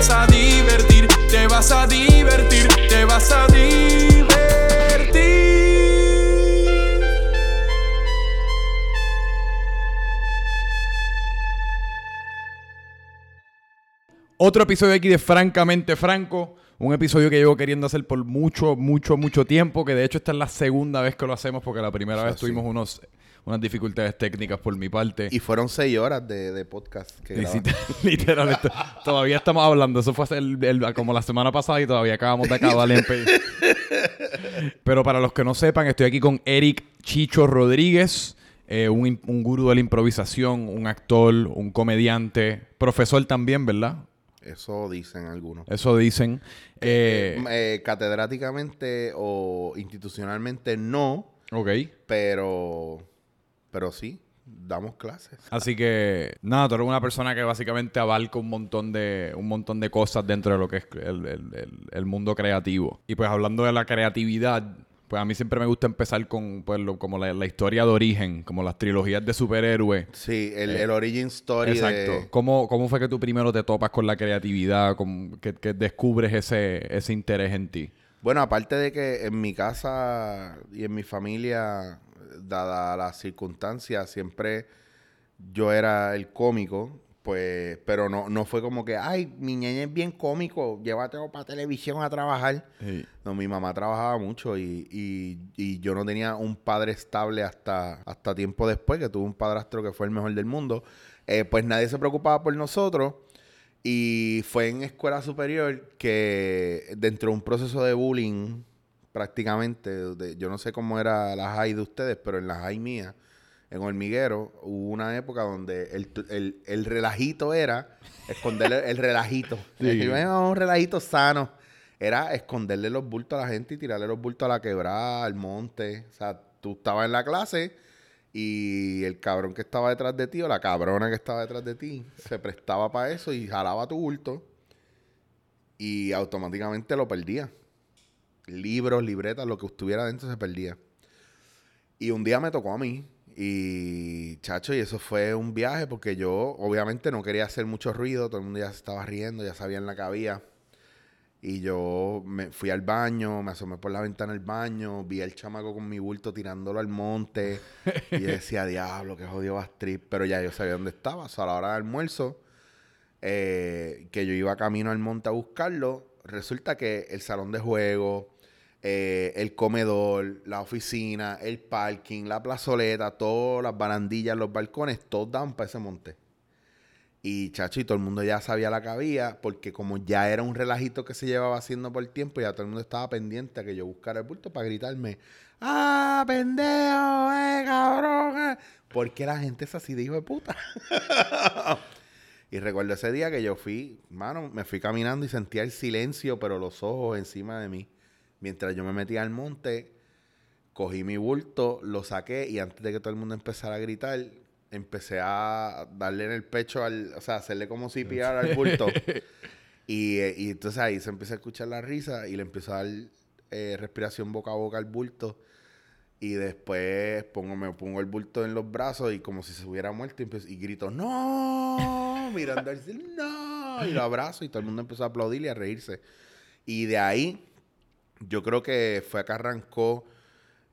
vas a divertir, te vas a divertir, te vas a divertir. Otro episodio aquí de Francamente Franco. Un episodio que llevo queriendo hacer por mucho, mucho, mucho tiempo. Que de hecho esta es la segunda vez que lo hacemos porque la primera vez tuvimos unos, unas dificultades técnicas por mi parte. Y fueron seis horas de, de podcast que literalmente, todavía estamos hablando. Eso fue hace el- el- como la semana pasada y todavía acabamos de acabar el. Pero para los que no sepan, estoy aquí con Eric Chicho Rodríguez, eh, un, un gurú de la improvisación, un actor, un comediante, profesor también, ¿verdad? Eso dicen algunos. Eso dicen. Eh, Eh, catedráticamente o institucionalmente no, ok. pero, pero sí, damos clases. Así que, nada, tú eres una persona que básicamente abarca un montón de, un montón de cosas dentro de lo que es el, el- el- el mundo creativo. Y pues hablando de la creatividad, pues a mí siempre me gusta empezar con pues, lo- como la, la historia de origen, como las trilogías de superhéroes. Sí, el, el origin story Eh, Exacto. de... ¿Cómo, ¿Cómo fue que tú primero te topas con la creatividad? ¿Cómo- que, que descubres ese, ese interés en ti? Bueno, aparte de que en mi casa y en mi familia, dada las circunstancias, siempre yo era el cómico, pues, pero no, no fue como que, ay, mi ñeñe es bien cómico, llévatelo para televisión a trabajar. Sí. No, mi mamá trabajaba mucho y, y- y yo no tenía un padre estable hasta, hasta tiempo después, que tuve un padrastro que fue el mejor del mundo. Eh, pues nadie se preocupaba por nosotros. Y fue en escuela superior que dentro de un proceso de bullying, prácticamente, de- yo no sé cómo era la high de ustedes, pero en la high mía, en Hormiguero, hubo una época donde el, el- el relajito era esconderle el relajito. Sí. un relajito sano. Era esconderle los bultos a la gente y tirarle los bultos a la quebrada, al monte. O sea, tú estabas en la clase y el cabrón que estaba detrás de ti o la cabrona que estaba detrás de ti se prestaba para eso y jalaba tu bulto y automáticamente lo perdía. Libros, libretas, lo que estuviera dentro se perdía. Y un día me tocó a mí y chacho, y eso fue un viaje porque yo obviamente no quería hacer mucho ruido, todo el mundo ya se estaba riendo, ya sabían la que había. Y yo me fui al baño, me asomé por la ventana del baño, vi al chamaco con mi bulto tirándolo al monte. y decía, diablo, qué jodido va trip. Pero ya yo sabía dónde estaba. O sea, a la hora del almuerzo, eh, que yo iba camino al monte a buscarlo, resulta que el salón de juego, eh, el comedor, la oficina, el parking, la plazoleta, todas las barandillas, los balcones, todos daban para ese monte. Y chacho, y todo el mundo ya sabía la que había, porque como ya era un relajito que se llevaba haciendo por tiempo, ya todo el mundo estaba pendiente a que yo buscara el bulto para gritarme, ¡Ah, pendejo, eh, cabrón! eh". Porque la gente es así de hijo de puta. y recuerdo ese día que yo fui, mano, me fui caminando y sentía el silencio, pero los ojos encima de mí. Mientras yo me metía al monte, cogí mi bulto, lo saqué y antes de que todo el mundo empezara a gritar, empecé a darle en el pecho al, o sea, hacerle como si pillara al bulto. y, eh, y entonces ahí se empieza a escuchar la risa y le empezó a dar eh, respiración boca a boca al bulto. Y después pongo, me pongo el bulto en los brazos y como si se hubiera muerto y, empiezo- y grito, ¡No! Mirando al cielo, ¡No! Y lo abrazo y todo el mundo empezó a aplaudir y a reírse. Y de ahí, yo creo que fue acá arrancó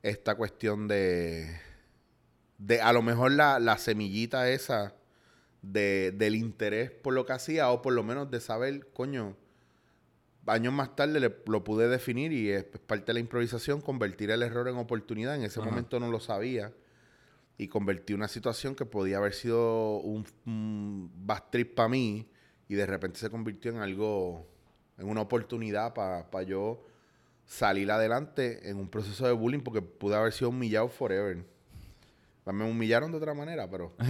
esta cuestión de, de a lo mejor la, la semillita esa de, del interés por lo que hacía o por lo menos de saber, coño, años más tarde le- lo pude definir y es, parte de la improvisación, convertir el error en oportunidad. En ese Ajá. momento no lo sabía y convertí una situación que podía haber sido un, un bad trip para mí y de repente se convirtió en algo, en una oportunidad para yo salir adelante en un proceso de bullying porque pude haber sido humillado forever. Me humillaron de otra manera, pero...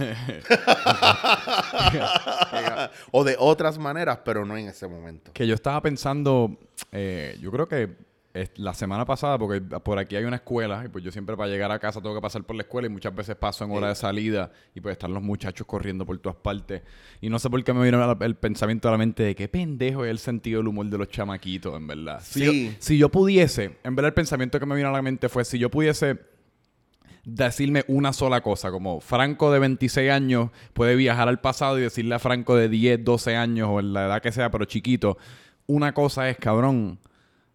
o de otras maneras, pero no en ese momento. Que yo estaba pensando, eh, yo creo que la semana pasada, porque por aquí hay una escuela, y pues yo siempre para llegar a casa tengo que pasar por la escuela y muchas veces paso en hora de salida y pues están los muchachos corriendo por todas partes. Y no sé por qué me vino el, pensamiento a la mente de qué pendejo es el sentido del humor de los chamaquitos, en verdad. Si, Sí. yo, si yo pudiese, en verdad el pensamiento que me vino a la mente fue si yo pudiese decirme una sola cosa, como Franco de 26 años puede viajar al pasado y decirle a Franco de 10, 12 años o en la edad que sea, pero chiquito, una cosa es, cabrón,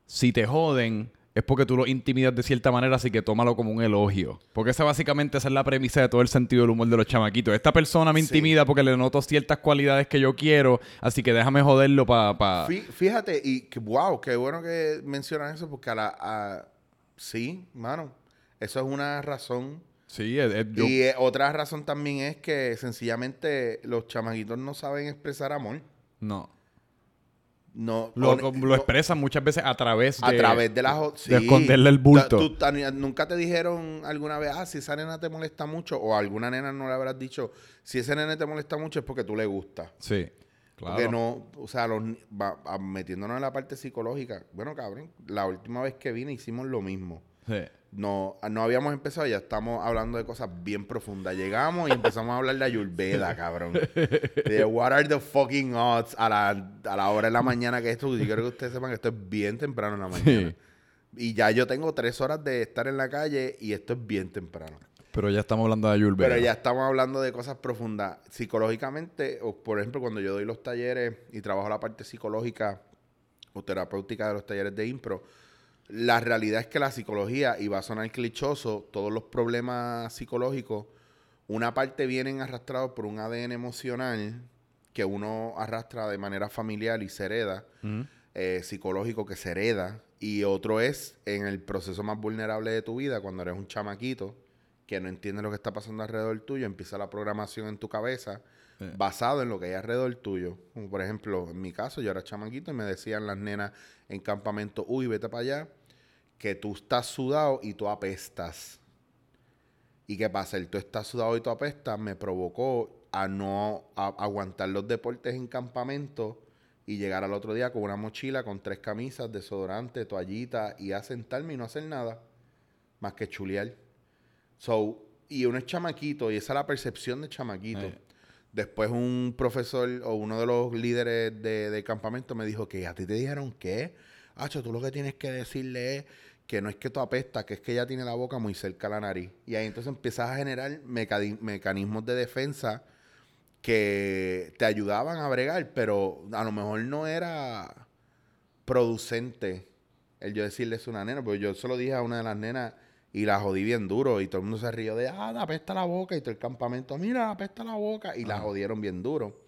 si te joden es porque tú lo intimidas de cierta manera, así que tómalo como un elogio. Porque esa básicamente esa es la premisa de todo el sentido del humor de los chamaquitos. Esta persona me Sí. intimida porque le noto ciertas cualidades que yo quiero, así que déjame joderlo para... Pa... Fí- Fíjate, y que, wow, qué bueno que mencionas eso, porque a la. a- sí, mano. Eso es una razón. Sí, es- es- yo- Y eh, otra razón también es que sencillamente los chamaquitos no saben expresar amor. no. No, Lo, con- lo expresan muchas veces a través de... a través de las... o- de esconderle el bulto. Tú ¿Nunca te dijeron alguna vez, ah, si esa nena te molesta mucho? O a alguna nena no le habrás dicho, si ese nene te molesta mucho es porque tú le gustas. Sí, claro. Porque no, o sea, los va- metiéndonos en la parte psicológica. Bueno, cabrón, la última vez que vine hicimos lo mismo. Sí. No, no habíamos empezado, ya estamos hablando de cosas bien profundas. Llegamos y empezamos a hablar de Ayurveda, cabrón. De what are the fucking odds a la, a la hora de la mañana que esto. Yo quiero que ustedes sepan que esto es bien temprano en la mañana. Sí. Y ya yo tengo tres horas de estar en la calle y esto es bien temprano. Pero ya estamos hablando de Ayurveda. Pero ya estamos hablando de cosas profundas. Psicológicamente, o por ejemplo, cuando yo doy los talleres y trabajo la parte psicológica o terapéutica de los talleres de impro, la realidad es que la psicología, y va a sonar clichoso, todos los problemas psicológicos, una parte vienen arrastrados por un ADN emocional que uno arrastra de manera familiar y se hereda, Ujú. eh, psicológico que se hereda, y otro es en el proceso más vulnerable de tu vida, cuando eres un chamaquito que no entiende lo que está pasando alrededor tuyo, empieza la programación en tu cabeza Sí. basado en lo que hay alrededor tuyo. Como por ejemplo, en mi caso, yo era chamaquito y me decían las nenas en campamento, uy, vete para allá, que tú estás sudado y tú apestas. ¿Y qué pasa? El tú estás sudado y tú apestas me provocó a no a- aguantar los deportes en campamento y llegar al otro día con una mochila, con tres camisas, desodorante, toallita y a sentarme y no hacer nada más que chulear. So, y uno es chamaquito y esa es la percepción de chamaquito. Eh. Después un profesor o uno de los líderes de, de campamento me dijo que a ti te dijeron que, Hacho, tú lo que tienes que decirle es que no es que tú apestas, que es que ella tiene la boca muy cerca a la nariz. Y ahí entonces empiezas a generar mecanismos de defensa que te ayudaban a bregar, pero a lo mejor no era producente el yo decirle eso a una nena, porque yo se lo dije a una de las nenas y la jodí bien duro y todo el mundo se rió de, ah, apesta la boca y todo el campamento, mira, apesta la boca y la jodieron bien duro.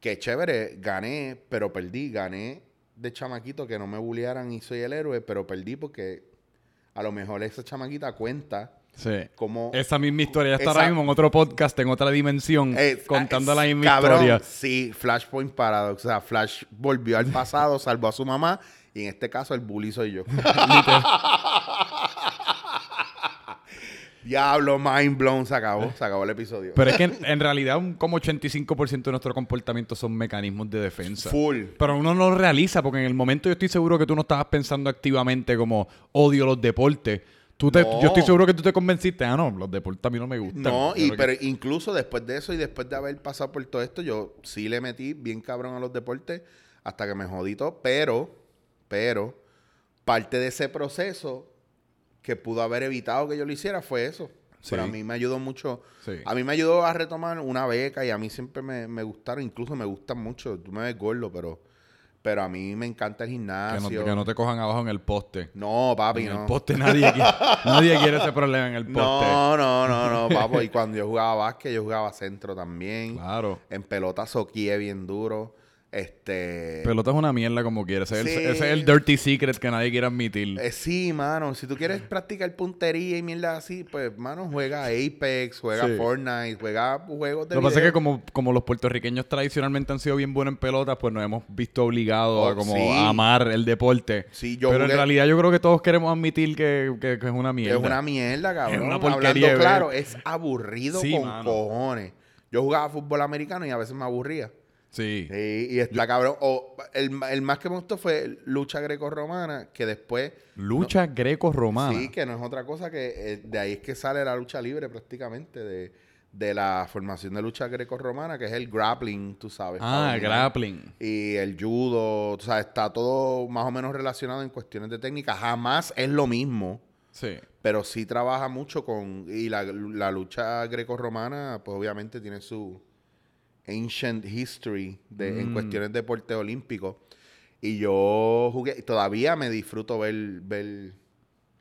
Qué chévere, gané, pero perdí, gané de chamaquito que no me bullearan y soy el héroe, pero perdí porque a lo mejor esa chamaquita cuenta Sí. como... Esa misma historia ya está Esa- ahora mismo en otro podcast, en otra dimensión, Eh, contando ah, la misma cabrón, historia. Sí, Flashpoint Paradox. O sea, Flash volvió al pasado, salvó a su mamá y en este caso el bully soy yo. Diablo, mind blown, se acabó, se acabó el episodio. Pero es que en, en realidad un como 85% de nuestro comportamiento son mecanismos de defensa. Full. Pero uno no lo realiza porque en el momento yo estoy seguro que tú no estabas pensando activamente como odio los deportes. Tú te, No. Yo estoy seguro que tú te convenciste, ah, no, los deportes a mí no me gustan. No, y, que- pero incluso después de eso y después de haber pasado por todo esto, yo sí le metí bien cabrón a los deportes hasta que me jodí todo. Pero, pero, parte de ese proceso que pudo haber evitado que yo lo hiciera fue eso. Sí. Pero a mí me ayudó mucho. Sí. A mí me ayudó a retomar una beca y a mí siempre me, me gustaron, incluso me gustan mucho. Tú me ves gordo, pero, pero a mí me encanta el que, no, gimnasio. que no te cojan abajo en el poste. No, papi, En no. el poste nadie quiere, nadie quiere ese problema en el poste. No, no, no, no, papo. Y cuando yo jugaba básquet, yo jugaba centro también. Claro. En pelota soqué bien duro. Este. Pelota es una mierda como quieras. Ese, es el- Sí. ese es el dirty secret que nadie quiere admitir. eh, sí, mano. Si tú quieres practicar puntería y mierda así, pues, mano, juega Apex, juega Sí. Fortnite, juega juegos de Lo que pasa es que como, como los puertorriqueños tradicionalmente han sido bien buenos en pelotas, pues nos hemos visto obligados Oh, a como sí. a amar el deporte. Sí, yo Pero en realidad yo creo que todos queremos admitir que, que- que es una Que mierda. es una mierda, cabrón. Es una Hablando porquería ver. claro, es aburrido con mano. cojones. Yo jugaba fútbol americano y a veces me aburría. Sí. Sí, y está cabrón. O el, el más que me gustó fue lucha greco-romana, que después Lucha greco-romana. Sí, que no es otra cosa que eh, de ahí es que sale la lucha libre prácticamente, de, de la formación de lucha greco-romana, que es el grappling, tú sabes. ah, dominar. grappling. Y el judo, o sea, está todo más o menos relacionado en cuestiones de técnica. Jamás es lo mismo, Sí. Pero sí trabaja mucho con... Y la, la lucha greco-romana, pues obviamente tiene su ancient history de, en Mm. cuestiones de deporte olímpico. Y yo jugué... Todavía me disfruto ver, ver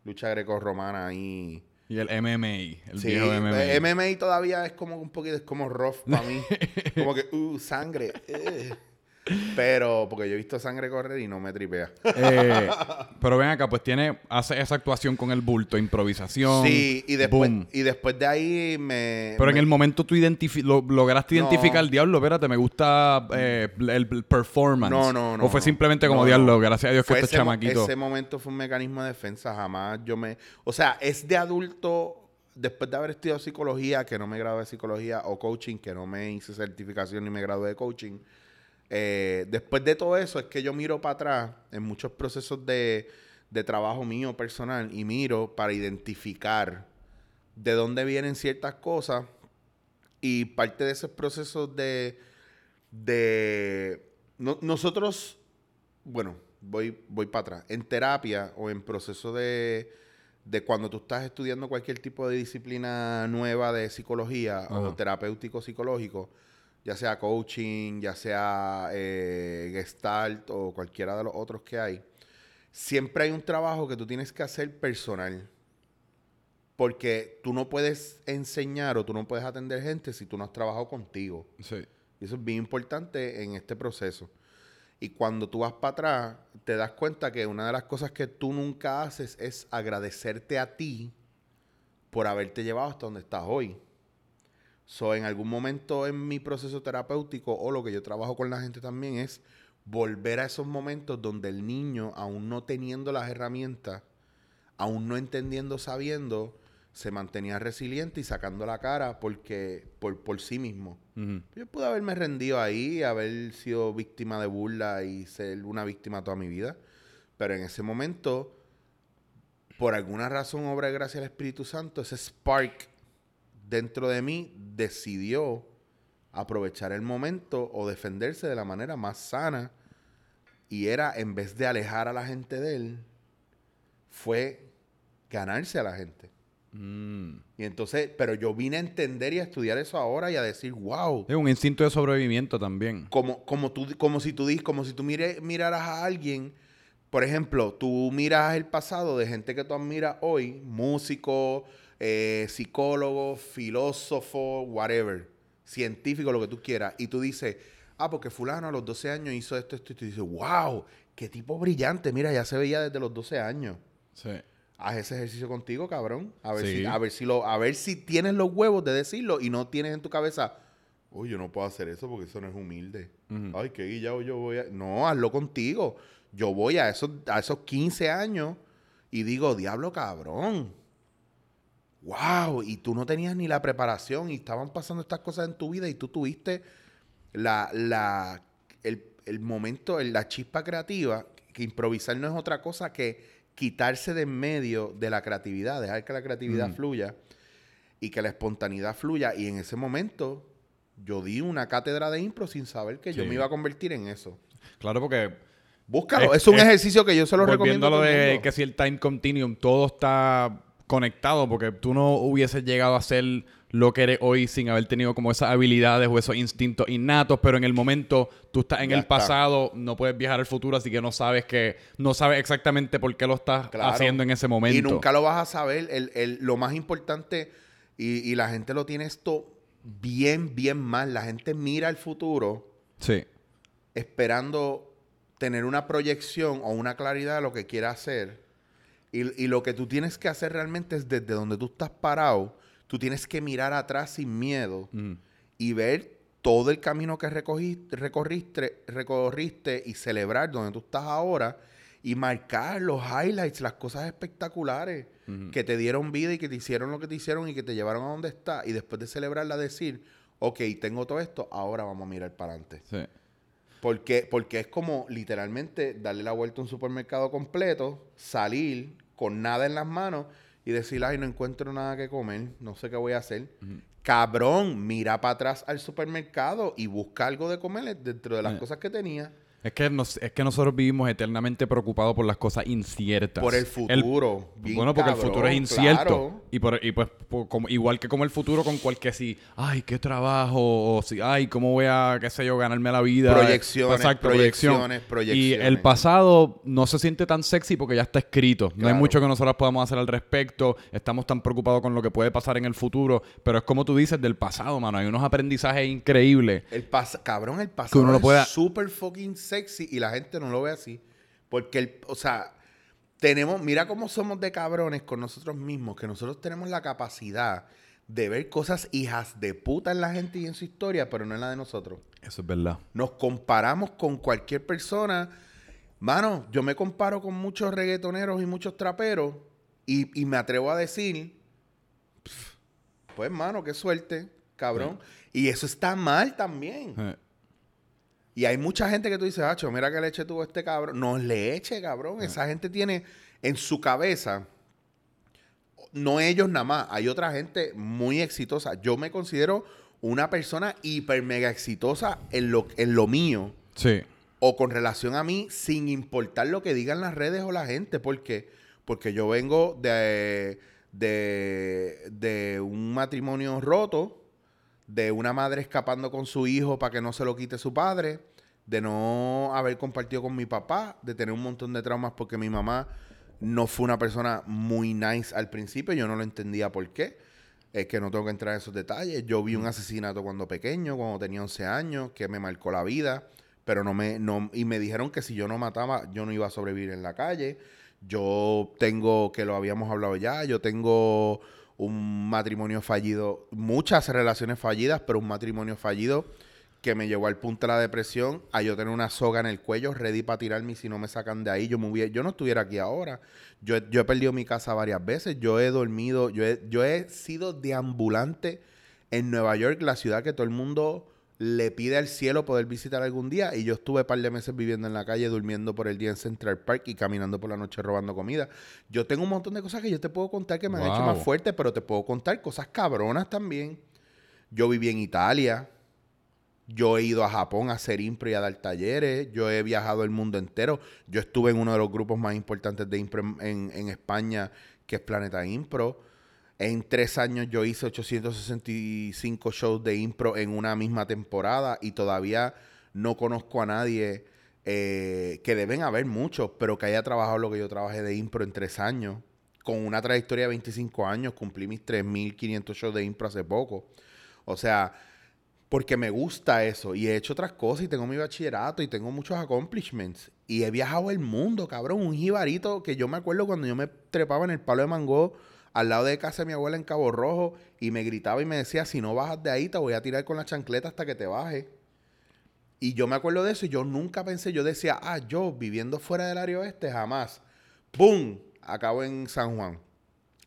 lucha greco-romana ahí. Y el MMA, el Sí, viejo MMA. MMA todavía es como un poquito, es como rough para mí. como que, uh, sangre. eh. Pero, porque yo he visto sangre correr y no me tripea. Eh, pero ven acá, pues tiene, hace esa actuación con el bulto, improvisación. Sí, y después, boom. y después de ahí me... Pero en el momento tú identifi lo- lograste No. identificar, diablo, espérate, me gusta eh, el, el performance. No, no, no. O fue no. simplemente como, No, diablo, no. gracias a Dios que estos ese chamaquitos. Ese momento fue un mecanismo de defensa. Jamás yo me... O sea, es de adulto, después de haber estudiado psicología, que no me gradué de psicología, o coaching, que no me hice certificación ni me gradué de coaching. Eh, después de todo eso, es que yo miro para atrás en muchos procesos de, de trabajo mío personal y miro para identificar de dónde vienen ciertas cosas y parte de esos procesos de, de no- nosotros, bueno, voy, voy para atrás. En terapia o en proceso de, de cuando tú estás estudiando cualquier tipo de disciplina nueva de psicología o terapéutico psicológico, ya sea coaching, ya sea eh, gestalt o cualquiera de los otros que hay, siempre hay un trabajo que tú tienes que hacer personal. Porque tú no puedes enseñar o tú no puedes atender gente si tú no has trabajado contigo. Sí. Y eso es bien importante en este proceso. Y cuando tú vas para atrás, te das cuenta que una de las cosas que tú nunca haces es agradecerte a ti por haberte llevado hasta donde estás hoy. So, en algún momento en mi proceso terapéutico o lo que yo trabajo con la gente también es volver a esos momentos donde el niño, aún no teniendo las herramientas, aún no entendiendo, sabiendo, se mantenía resiliente y sacando la cara porque por, por sí mismo. Yo pude haberme rendido ahí, haber sido víctima de burla y ser una víctima toda mi vida. Pero en ese momento, por alguna razón, obra de gracia del Espíritu Santo, ese spark dentro de mí decidió aprovechar el momento o defenderse de la manera más sana. Y era, en vez de alejar a la gente de él, fue ganarse a la gente. Mm. Y entonces, pero yo vine a entender y a estudiar eso ahora y a decir, wow, Es un instinto de sobrevivimiento también. como, como, tú, como si tú dices, como si tú mire, miraras a alguien, por ejemplo, tú miras el pasado de gente que tú admiras hoy, músico, eh, psicólogo, filósofo, whatever, científico, lo que tú quieras, y tú dices, ah, porque fulano a los 12 años hizo esto, esto, y tú dices, wow, qué tipo brillante, mira, ya se veía desde los 12 años. Sí. Haz ese ejercicio contigo, cabrón. A ver, Sí. si, a ver si lo, a ver si tienes los huevos de decirlo y no tienes en tu cabeza, uy, yo no puedo hacer eso porque eso no es humilde. Ay, qué guillado yo voy a. No, hazlo contigo. Yo voy a esos, a esos 15 años y digo, diablo, cabrón. Wow, y tú no tenías ni la preparación y estaban pasando estas cosas en tu vida y tú tuviste la, la, el, el momento, el- la chispa creativa, que improvisar no es otra cosa que quitarse de en medio de la creatividad, dejar que la creatividad Mm. fluya y que la espontaneidad fluya. Y en ese momento yo di una cátedra de impro sin saber que yo me iba a convertir en eso. Claro, porque Búscalo, Es- es, un es- ejercicio que yo se lo recomiendo. volviendo a lo de que si el time continuum, todo está conectado porque tú no hubieses llegado a ser lo que eres hoy sin haber tenido como esas habilidades o esos instintos innatos, pero en el momento tú estás en Ya el está. pasado, no puedes viajar al futuro, así que no sabes que no sabes exactamente por qué lo estás Claro. haciendo en ese momento. Y nunca lo vas a saber. El, el- lo más importante, y, y la gente lo tiene esto bien, bien mal. La gente mira el futuro Sí. esperando tener una proyección o una claridad de lo que quiere hacer. Y, y lo que tú tienes que hacer realmente es desde donde tú estás parado, tú tienes que mirar atrás sin miedo Mm. y ver todo el camino que recogiste, recorriste, recorriste y celebrar donde tú estás ahora y marcar los highlights, las cosas espectaculares Ujú. que te dieron vida y que te hicieron lo que te hicieron y que te llevaron a donde está y después de celebrarla decir, ok, tengo todo esto, ahora vamos a mirar para adelante. Sí. Porque, porque es como literalmente darle la vuelta a un supermercado completo, salir con nada en las manos y decir, ay, no encuentro nada que comer, no sé qué voy a hacer. Cabrón, mira para atrás al supermercado y busca algo de comer dentro de las Eh. cosas que tenía. Es que, nos- es que nosotros vivimos eternamente preocupados por las cosas inciertas. Por el futuro. Bueno, porque el futuro es incierto. claro. Y, por, y pues, por- como- igual que como el futuro con cualquier si, ay, qué trabajo, o si, ay, cómo voy a, qué sé yo, ganarme la vida. Proyecciones, Exacto, proyecciones, proyección. Y proyecciones. el pasado no se siente tan sexy porque ya está escrito. No hay mucho que nosotros podamos hacer al respecto. Estamos tan preocupados con lo que puede pasar en el futuro. Pero es como tú dices del pasado, mano. Hay unos aprendizajes increíbles. El pas cabrón, el pasado uno lo es súper fucking sexy y la gente no lo ve así. Porque, el, o sea, tenemos, mira cómo somos de cabrones con nosotros mismos, que nosotros tenemos la capacidad de ver cosas hijas de puta en la gente y en su historia, pero no en la de nosotros. Eso es verdad. Nos comparamos con cualquier persona. Mano, yo me comparo con muchos reggaetoneros y muchos traperos y, y me atrevo a decir, pues, mano, qué suerte, cabrón. Y eso está mal también. Eh, Y hay mucha gente que tú dices, Hacho, mira qué leche tuvo este cabrón. No es leche, cabrón. Esa gente tiene en su cabeza, no ellos nada más, hay otra gente muy exitosa. Yo me considero una persona hiper mega exitosa en lo, en lo mío Sí. o con relación a mí, sin importar lo que digan las redes o la gente. ¿Por qué? Porque yo vengo de, de, de un matrimonio roto, de una madre escapando con su hijo para que no se lo quite su padre, de no haber compartido con mi papá, de tener un montón de traumas porque mi mamá no fue una persona muy nice al principio, yo no lo entendía por qué. Es que no tengo que entrar en esos detalles. Yo vi un asesinato cuando pequeño, cuando tenía 11 años, que me marcó la vida, pero no me no y me dijeron que si yo no mataba, yo no iba a sobrevivir en la calle. Yo tengo que lo habíamos hablado ya, yo tengo un matrimonio fallido, muchas relaciones fallidas, pero un matrimonio fallido que me llevó al punto de la depresión, a yo tener una soga en el cuello, ready para tirarme si no me sacan de ahí, yo, me hubiera- yo no estuviera aquí ahora. Yo, he- yo he perdido mi casa varias veces, yo he dormido, yo he, yo he sido deambulante en Nueva York, la ciudad que todo el mundo le pide al cielo poder visitar algún día. Y yo estuve un par de meses viviendo en la calle, durmiendo por el día en Central Park y caminando por la noche robando comida. Yo tengo un montón de cosas que yo te puedo contar que me han hecho más fuerte, pero te puedo contar cosas cabronas también. Yo viví en Italia. Yo he ido a Japón a hacer impro y a dar talleres. Yo he viajado el mundo entero. Yo estuve en uno de los grupos más importantes de impro en, en- en España, que es Planeta Impro. En tres años yo hice 865 shows de impro en una misma temporada y todavía no conozco a nadie eh, que deben haber muchos, pero que haya trabajado lo que yo trabajé de impro en tres años. Con una trayectoria de 25 años, cumplí mis 3.500 shows de impro hace poco. O sea, porque me gusta eso. Y he hecho otras cosas y tengo mi bachillerato y tengo muchos accomplishments. Y he viajado el mundo, cabrón. Un jibarito que yo me acuerdo cuando yo me trepaba en el palo de mango al lado de casa de mi abuela en Cabo Rojo y me gritaba y me decía, si no bajas de ahí te voy a tirar con la chancleta hasta que te bajes. Y yo me acuerdo de eso y yo nunca pensé, yo decía, ah, yo viviendo fuera del área oeste, jamás. ¡Boom! Acabo en San Juan.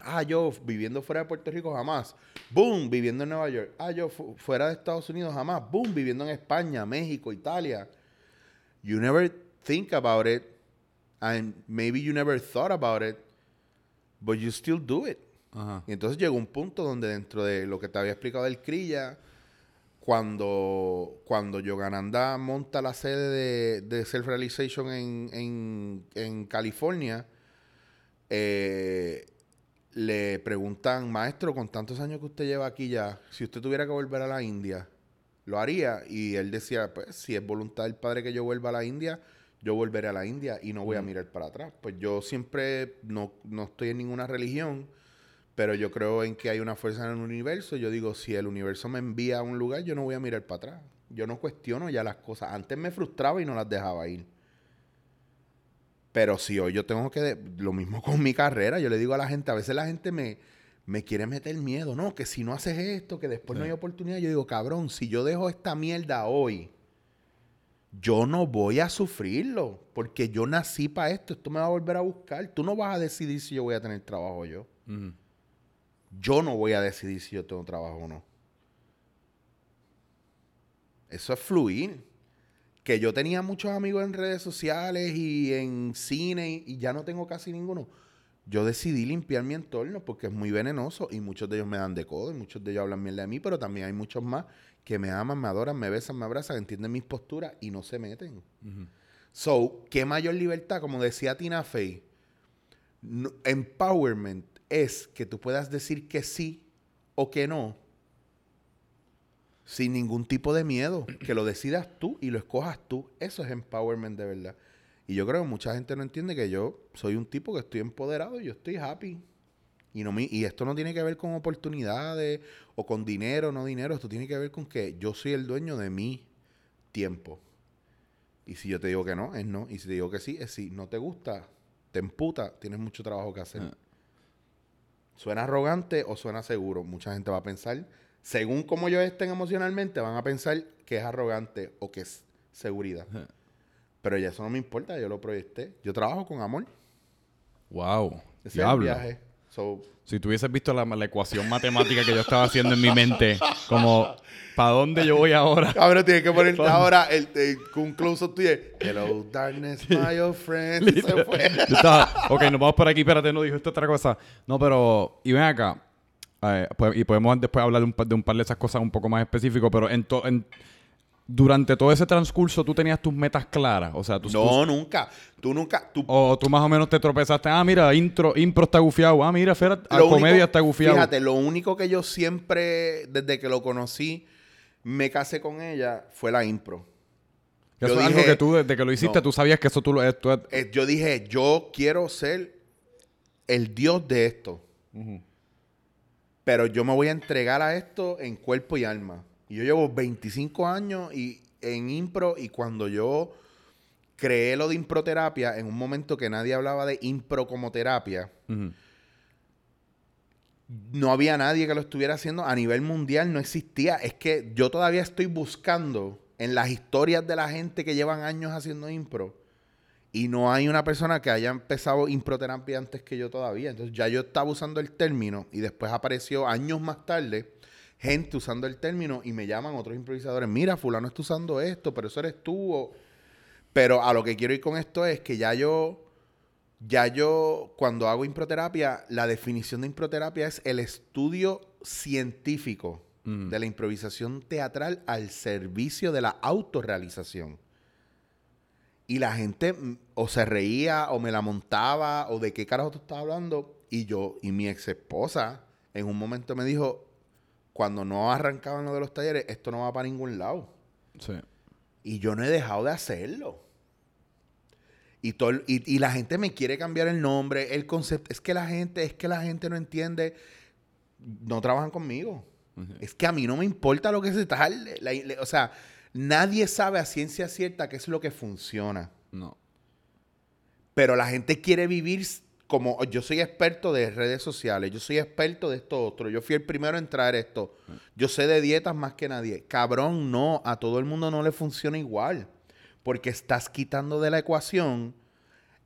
Ah, yo viviendo fuera de Puerto Rico jamás. Boom, viviendo en Nueva York. Ah, yo fu- fuera de Estados Unidos jamás. Boom, viviendo en España, México, Italia. You never think about it. And maybe you never thought about it. But you still do it. Ajá. Y entonces llegó un punto donde dentro de lo que te había explicado del Crilla, cuando, cuando Yogananda monta la sede de, de Self-Realization en, en, en California, eh, le preguntan, maestro, con tantos años que usted lleva aquí ya, si usted tuviera que volver a la India, ¿lo haría? Y él decía, pues si es voluntad del padre que yo vuelva a la India, yo volveré a la India y no voy a mirar para atrás. Pues yo siempre no, no estoy en ninguna religión, pero yo creo en que hay una fuerza en el universo. Yo digo, si el universo me envía a un lugar, yo no voy a mirar para atrás. Yo no cuestiono ya las cosas. Antes me frustraba y no las dejaba ir. Pero si hoy yo tengo que... Lo mismo con mi carrera. Yo le digo a la gente, a veces la gente me, me quiere meter miedo. No, que si no haces esto, que después no hay oportunidad. Yo digo, cabrón, si yo dejo esta mierda hoy, yo no voy a sufrirlo. Porque yo nací para esto. Esto me va a volver a buscar. Tú no vas a decidir si yo voy a tener trabajo yo. Yo no voy a decidir si yo tengo trabajo o no. Eso es fluir. Que yo tenía muchos amigos en redes sociales y en cine y, y ya no tengo casi ninguno. Yo decidí limpiar mi entorno porque es muy venenoso y muchos de ellos me dan de codo y muchos de ellos hablan mierda de mí, pero también hay muchos más que me aman, me adoran, me besan, me abrazan, entienden mis posturas y no se meten. So, ¿qué mayor libertad? Como decía Tina Fey, no- empowerment es que tú puedas decir que sí o que no sin ningún tipo de miedo. Que lo decidas tú y lo escojas tú. Eso es empowerment de verdad. Y yo creo que mucha gente no entiende que yo soy un tipo que estoy empoderado y yo estoy happy. Y, no, mi- y esto no tiene que ver con oportunidades o con dinero, no dinero. Esto tiene que ver con que yo soy el dueño de mi tiempo. Y si yo te digo que no, es no. Y si te digo que sí, es sí. No te gusta, te emputa, tienes mucho trabajo que hacer. Ah. ¿Suena arrogante o suena seguro? Mucha gente va a pensar, según como ellos estén emocionalmente, van a pensar que es arrogante o que es seguridad. Ajá. Pero ya eso no me importa, yo lo proyecté. Yo trabajo con amor. Wow. Ese es el viaje. So, Si tú hubieses visto la, la ecuación matemática que yo estaba haciendo en mi mente, como, ¿para dónde yo voy ahora? Cabrón, tienes que ponerte ahora el, el, un close-up tuyo. Hello, darkness, my old friend. Se fue. Yo estaba, ok, nos vamos por aquí, espérate, no dijo esto otra cosa. No, pero, y ven acá, eh, pues, y podemos después hablar de un, par, de un par de esas cosas un poco más específicos, pero en to- en- durante todo ese transcurso tú tenías tus metas claras, o sea, tus, No, nunca. Tú nunca. Tú, o tú más o menos te tropezaste, ah, mira, intro, impro está gufiado, ah, mira, Fera, a comedia único- está gufiado. Fíjate, lo único que yo siempre, desde que lo conocí, me casé con ella, fue la impro. Yo eso es algo dije- que tú, desde que lo hiciste, No. tú sabías que eso tú lo... Esto es- Eh, yo dije, yo quiero ser el dios de esto. Pero yo me voy a entregar a esto en cuerpo y alma. Y yo llevo 25 años y, en impro y cuando yo creé lo de improterapia, en un momento que nadie hablaba de impro como terapia, no había nadie que lo estuviera haciendo a nivel mundial, no existía. Es que yo todavía estoy buscando en las historias de la gente que llevan años haciendo impro y no hay una persona que haya empezado improterapia antes que yo todavía. Entonces ya yo estaba usando el término y después apareció años más tarde gente usando el término y me llaman otros improvisadores, mira, fulano está usando esto, pero eso eres tú. o- Pero a lo que quiero ir con esto es que ya yo ya yo, cuando hago improterapia, la definición de improterapia es el estudio científico Mm. de la improvisación teatral al servicio de la autorrealización. Y la gente mm, o se reía o me la montaba o de qué carajo tú estás hablando. Y yo, y mi ex esposa, en un momento me dijo, cuando no arrancaban lo de los talleres, esto no va para ningún lado. Sí. Y yo no he dejado de hacerlo. Y, todo, y, y la gente me quiere cambiar el nombre, el concepto. Es que la gente, es que la gente no entiende. No trabajan conmigo. Es que a mí no me importa lo que se la- o sea, nadie sabe a ciencia cierta qué es lo que funciona. No. Pero la gente quiere vivir como yo soy experto de redes sociales, yo soy experto de esto otro, yo fui el primero en traer esto. Yo sé de dietas más que nadie. Cabrón, no, a todo el mundo no le funciona igual. Porque estás quitando de la ecuación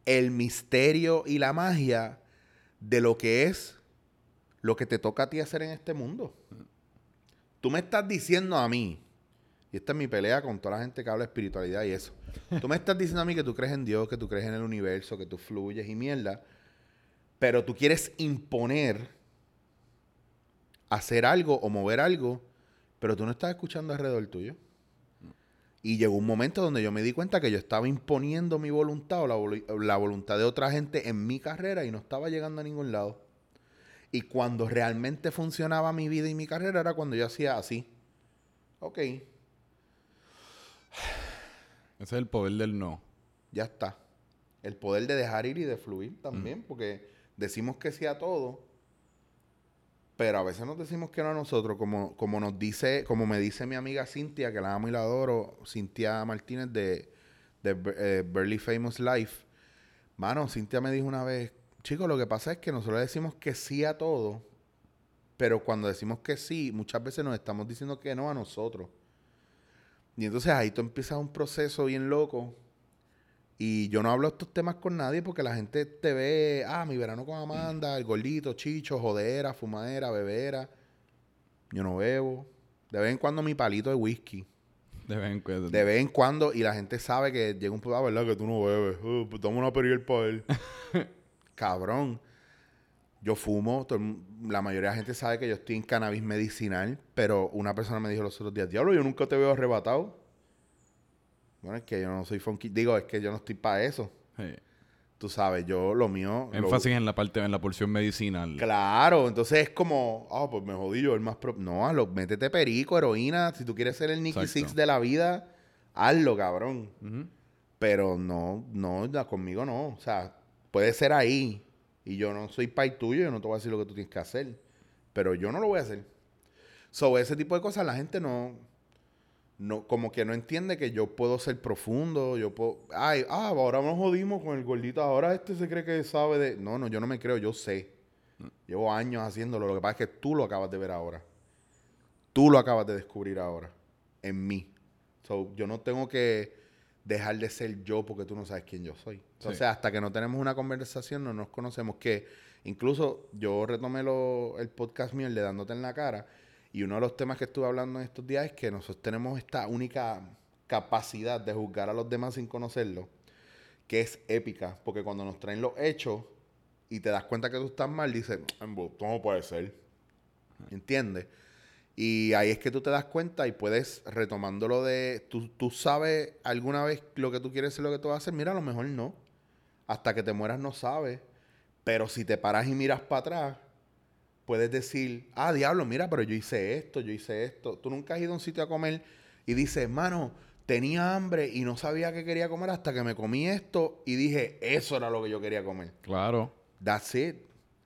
el misterio y la magia de lo que es lo que te toca a ti hacer en este mundo. Tú me estás diciendo a mí, y esta es mi pelea con toda la gente que habla de espiritualidad y eso. Tú me estás diciendo a mí que tú crees en Dios, que tú crees en el universo, que tú fluyes y mierda, pero tú quieres imponer hacer algo o mover algo, pero tú no estás escuchando alrededor tuyo. Y llegó un momento donde yo me di cuenta que yo estaba imponiendo mi voluntad o la, la voluntad de otra gente en mi carrera y no estaba llegando a ningún lado. Y cuando realmente funcionaba mi vida y mi carrera era cuando yo hacía así. Ok, Ese es el poder del no. ya está. El poder de dejar ir y de fluir también, porque decimos que sí a todo, pero a veces nos decimos que no a nosotros, como, como nos dice, como me dice mi amiga Cintia, que la amo y la adoro, Cintia Martínez de, de eh, Famous Life. Mano, Cintia me dijo una vez, chicos, lo que pasa es que nosotros decimos que sí a todo, pero cuando decimos que sí, muchas veces nos estamos diciendo que no a nosotros. Y entonces ahí tú empiezas un proceso bien loco. Y yo no hablo estos temas con nadie porque la gente te ve, ah, mi verano con Amanda, el gordito, chicho, jodera, fumadera, bebera. Yo no bebo. De vez en cuando mi palito de whisky. De vez en cuando. De vez en cuando, y la gente sabe que llega un punto, ah, ¿verdad? Que tú no bebes. Uh, pues dame una periel para él. Cabrón. Yo fumo, todo la mayoría de la gente sabe que yo estoy en cannabis medicinal, pero una persona me dijo los otros días, diablo, yo nunca te veo arrebatado. Bueno, es que yo no soy funky. Digo, es que yo no estoy para eso. Sí. Tú sabes, yo lo mío. lo- Énfasis en la parte, en la porción medicinal. Claro, entonces es como, ah, pues me jodí yo, el más pro. No, hazlo, métete perico, heroína. Si tú quieres ser el Nicky Exacto. Six de la vida, hazlo, cabrón. Pero no, no, conmigo no. O sea, puede ser ahí. Y yo no soy pai tuyo, yo no te voy a decir lo que tú tienes que hacer. Pero yo no lo voy a hacer. So, ese tipo de cosas la gente no, no, como que no entiende que yo puedo ser profundo, yo puedo, ay, ah, ahora nos jodimos con el gordito, ahora este se cree que sabe de, no, no, yo no me creo, yo sé. Llevo años haciéndolo, lo que pasa es que tú lo acabas de ver ahora. Tú lo acabas de descubrir ahora, en mí. So, yo no tengo que dejar de ser yo porque tú no sabes quién yo soy. Entonces, Sí. hasta que no tenemos una conversación, no nos conocemos. Que incluso yo retomé lo- el podcast mío, el de Dándote en la cara, y uno de los temas que estuve hablando en estos días es que nosotros tenemos esta única capacidad de juzgar a los demás sin conocerlos, que es épica, porque cuando nos traen los hechos y te das cuenta que tú estás mal, dices, "Embuste, no puede ser. ¿Entiendes? Y ahí es que tú te das cuenta y puedes, retomándolo de, tú, tú sabes alguna vez lo que tú quieres ser, lo que tú vas a hacer, mira, a lo mejor no. Hasta que te mueras no sabes. Pero si te paras y miras para atrás, puedes decir, ah, diablo, mira, pero yo hice esto, yo hice esto. Tú nunca has ido a un sitio a comer y dices, mano, tenía hambre y no sabía qué quería comer hasta que me comí esto y dije, eso era lo que yo quería comer. Claro. That's it.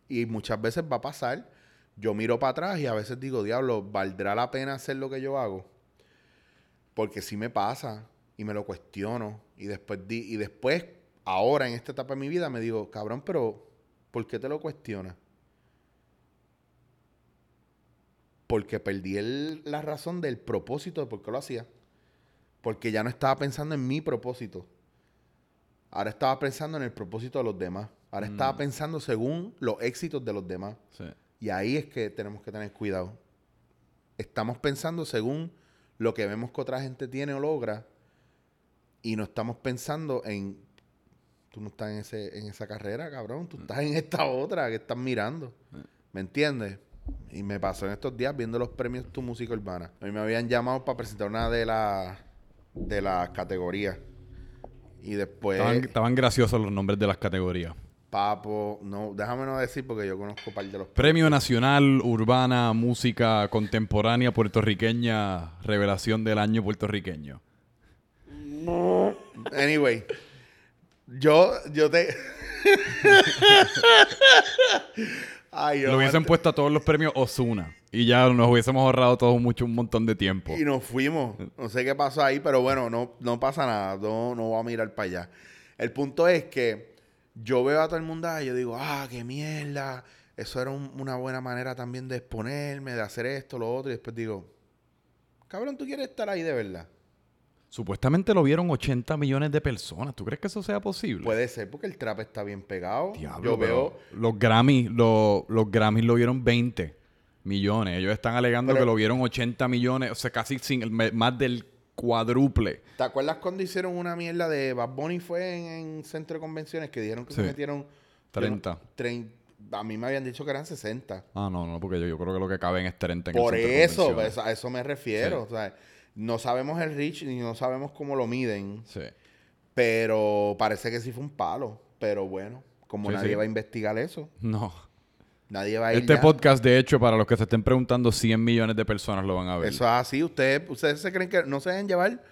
Y muchas veces va a pasar. Yo miro para atrás y a veces digo, diablo, ¿valdrá la pena hacer lo que yo hago? Porque sí me pasa y me lo cuestiono. Y después, di- y después, ahora en esta etapa de mi vida, me digo, cabrón, pero ¿por qué te lo cuestionas? Porque perdí el- la razón del propósito de por qué lo hacía. Porque ya no estaba pensando en mi propósito. Ahora estaba pensando en el propósito de los demás. Ahora estaba pensando según los éxitos de los demás. Sí. Y ahí es que tenemos que tener cuidado. Estamos pensando según lo que vemos que otra gente tiene o logra. Y no estamos pensando en. Tú no estás en, ese, en esa carrera, cabrón. Tú estás en esta otra que estás mirando. ¿Me entiendes? Y me pasó en estos días viendo los premios Tu Música Urbana. A mí me habían llamado para presentar una de las de las categorías. Y después. Estaban, estaban graciosos los nombres de las categorías. Papo, no, déjame no decir porque yo conozco par de los Premio Nacional Urbana Música Contemporánea Puertorriqueña Revelación del Año Puertorriqueño. Anyway, yo, yo te. Ay, Le hubiesen puesto a todos los premios Osuna y ya nos hubiésemos ahorrado todos mucho un montón de tiempo. Y nos fuimos. No sé qué pasó ahí, pero bueno, no, no pasa nada. No, no voy a mirar para allá. El punto es que yo veo a todo el mundo y yo digo, ah, qué mierda. Eso era un- una buena manera también de exponerme, de hacer esto, lo otro. Y después digo, cabrón, ¿tú quieres estar ahí de verdad? Supuestamente lo vieron 80 millones de personas. ¿Tú crees que eso sea posible? Puede ser porque el trap está bien pegado. Diablo, yo veo. Los Grammys, lo- los Grammys lo vieron 20 millones. Ellos están alegando Pero- que lo vieron 80 millones, o sea, casi sin- más del cuádruple. ¿Te acuerdas cuando hicieron una mierda de Bad Bunny fue en, en centro de convenciones que dijeron que se metieron 30. yo no- trein- a mí me habían dicho que eran 60. Ah, no, no, porque yo, yo creo que lo que caben es 30 en Por eso, pues, a eso me refiero. Sí. O sea, no sabemos el reach ni no sabemos cómo lo miden, Sí. pero parece que sí fue un palo. Pero bueno, como Sí, nadie sí. va a investigar eso, No. nadie va a ir Este ya. podcast, de hecho, para los que se estén preguntando, 100 millones de personas lo van a ver. Eso es así. Ustedes, ustedes se creen que no se dejen llevar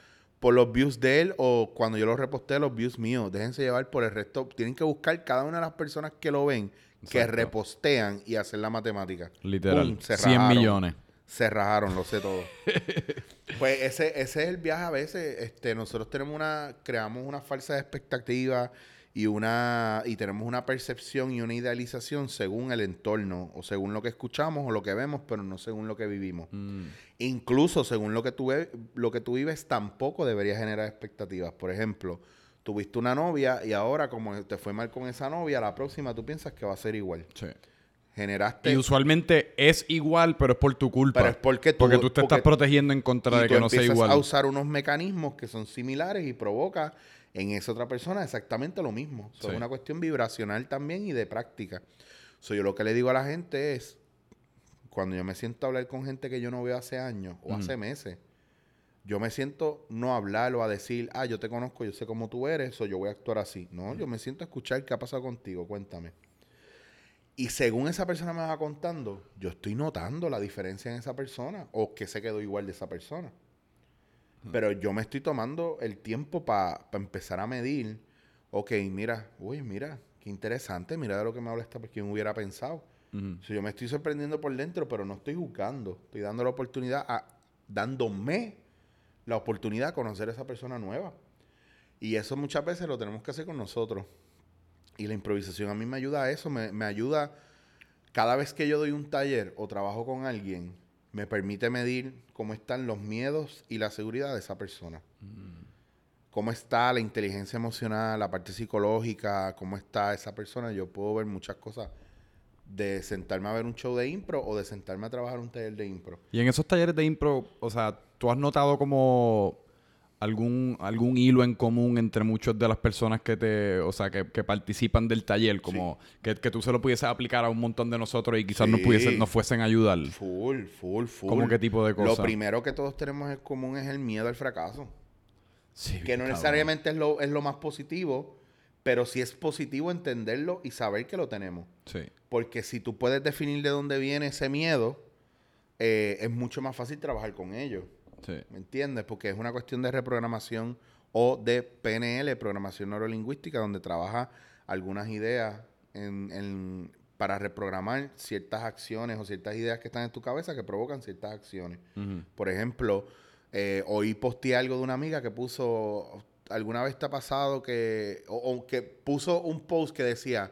por los views de él o cuando yo lo reposté los views míos. Déjense llevar por el resto. Tienen que buscar cada una de las personas que lo ven, que repostean y hacer la matemática. Literal. Pum, se 100 rajaron. millones. Se rajaron, lo sé todo. pues ese, ese es el viaje a veces. Este, nosotros tenemos una, creamos una falsa expectativa y una, y tenemos una percepción y una idealización según el entorno, o según lo que escuchamos o lo que vemos, pero no según lo que vivimos. Mm. Incluso según lo que tú lo que tú vives, tampoco debería generar expectativas. Por ejemplo, tuviste una novia y ahora, como te fue mal con esa novia, la próxima tú piensas que va a ser igual. Sí. Generaste. Y usualmente es igual, pero es por tu culpa. Pero es porque tú- Porque tú te estás protegiendo en contra de que no sea igual. a usar unos mecanismos que son similares y provoca en esa otra persona exactamente lo mismo. So, Sí. Es una cuestión vibracional también y de práctica. So, yo lo que le digo a la gente es, cuando yo me siento a hablar con gente que yo no veo hace años o Mm. hace meses, yo me siento no a hablar o a decir, ah, yo te conozco, yo sé cómo tú eres, o yo voy a actuar así. No, yo me siento a escuchar qué ha pasado contigo, cuéntame. Y según esa persona me va contando, yo estoy notando la diferencia en esa persona o que se quedó igual de esa persona. Pero yo me estoy tomando el tiempo para empezar a medir. Ok, mira, uy, mira, qué interesante, mira de lo que me habla esta persona, ¿quién hubiera pensado? Si yo me estoy sorprendiendo por dentro, pero no estoy juzgando. Estoy dando la oportunidad, a, dándome la oportunidad de conocer a esa persona nueva. Y eso muchas veces lo tenemos que hacer con nosotros. Y la improvisación a mí me ayuda a eso, me, me ayuda cada vez que yo doy un taller o trabajo con alguien, me permite medir cómo están los miedos y la seguridad de esa persona. Cómo está la inteligencia emocional, la parte psicológica, cómo está esa persona. Yo puedo ver muchas cosas de sentarme a ver un show de impro o de sentarme a trabajar un taller de impro. Y en esos talleres de impro, o sea, ¿tú has notado como algún, algún hilo en común entre muchas de las personas que te, o sea, que, participan del taller, como que, tú se lo pudieses aplicar a un montón de nosotros y quizás nos, pudiesen, nos fuesen a ayudar. Full, full, full. ¿Cómo qué tipo de cosas? Lo primero que todos tenemos en común es el miedo al fracaso. Sí, que no necesariamente es lo, es lo más positivo, pero sí es positivo entenderlo y saber que lo tenemos. Sí. Porque si tú puedes definir de dónde viene ese miedo, eh, es mucho más fácil trabajar con ello. ¿Me entiendes? Porque es una cuestión de reprogramación o de PNL, programación neurolingüística, donde trabaja algunas ideas para reprogramar ciertas acciones o ciertas ideas que están en tu cabeza que provocan ciertas acciones. Por ejemplo, eh, hoy posteé algo de una amiga que puso, alguna vez te ha pasado que, o que puso un post que decía,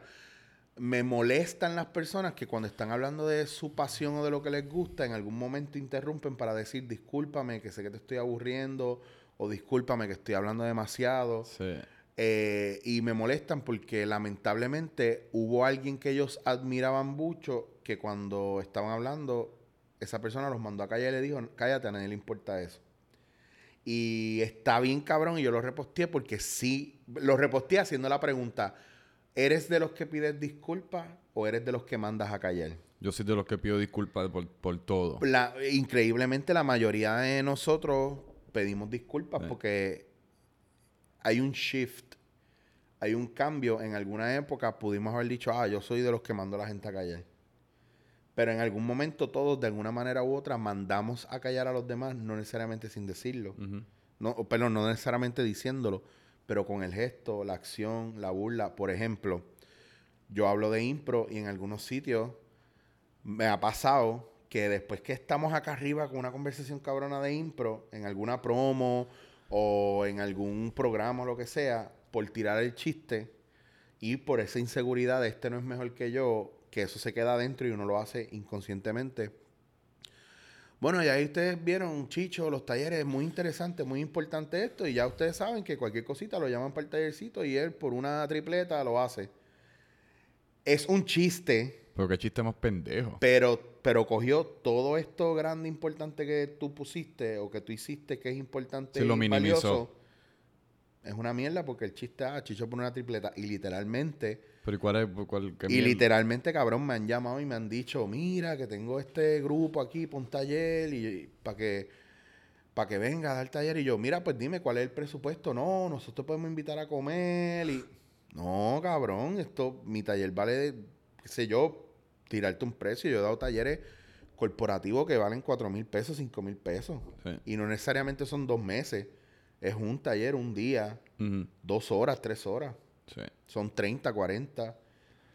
me molestan las personas que cuando están hablando de su pasión o de lo que les gusta, en algún momento interrumpen para decir discúlpame, que sé que te estoy aburriendo, o discúlpame que estoy hablando demasiado. Eh, y me molestan porque lamentablemente hubo alguien que ellos admiraban mucho que cuando estaban hablando, esa persona los mandó a callar y le dijo, cállate, a nadie le importa eso. Y está bien cabrón y yo lo reposteé porque sí, lo reposteé haciendo la pregunta, ¿Eres de los que pides disculpas o eres de los que mandas a callar? Yo soy de los que pido disculpas por, todo. increíblemente, la mayoría de nosotros pedimos disculpas porque hay un shift, hay un cambio. En alguna época pudimos haber dicho, ah, yo soy de los que mando a la gente a callar. Pero en algún momento todos, de alguna manera u otra, mandamos a callar a los demás, no necesariamente sin decirlo. no, perdón, no necesariamente diciéndolo pero con el gesto, la acción, la burla. Por ejemplo, yo hablo de impro y en algunos sitios me ha pasado que después que estamos acá arriba con una conversación cabrona de impro, en alguna promo o en algún programa o lo que sea, por tirar el chiste y por esa inseguridad de este no es mejor que yo, que eso se queda adentro y uno lo hace inconscientemente bueno, y ahí ustedes vieron, Chicho, los talleres, muy interesante, muy importante esto, y ya ustedes saben que cualquier cosita lo llaman para el tallercito y él por una tripleta lo hace. Es un chiste. Pero qué chiste más pendejo. Pero, pero cogió todo esto grande, importante que tú pusiste o que tú hiciste, que es importante y lo minimizó. es una mierda porque el chiste, ah, Chicho por una tripleta, y literalmente pero ¿y cuál es? y literalmente, cabrón, me han llamado y me han dicho, mira, que tengo este grupo aquí para un taller y, para que para que venga a dar taller. Y yo, mira, pues dime cuál es el presupuesto. No, nosotros podemos invitar a comer. Y no, cabrón, esto, mi taller vale, qué sé yo, tirarte un precio. Yo he dado talleres corporativos que valen cuatro mil pesos, cinco mil pesos. Y no necesariamente son dos meses. Es un taller, un día, dos horas, tres horas. Son 30, 40.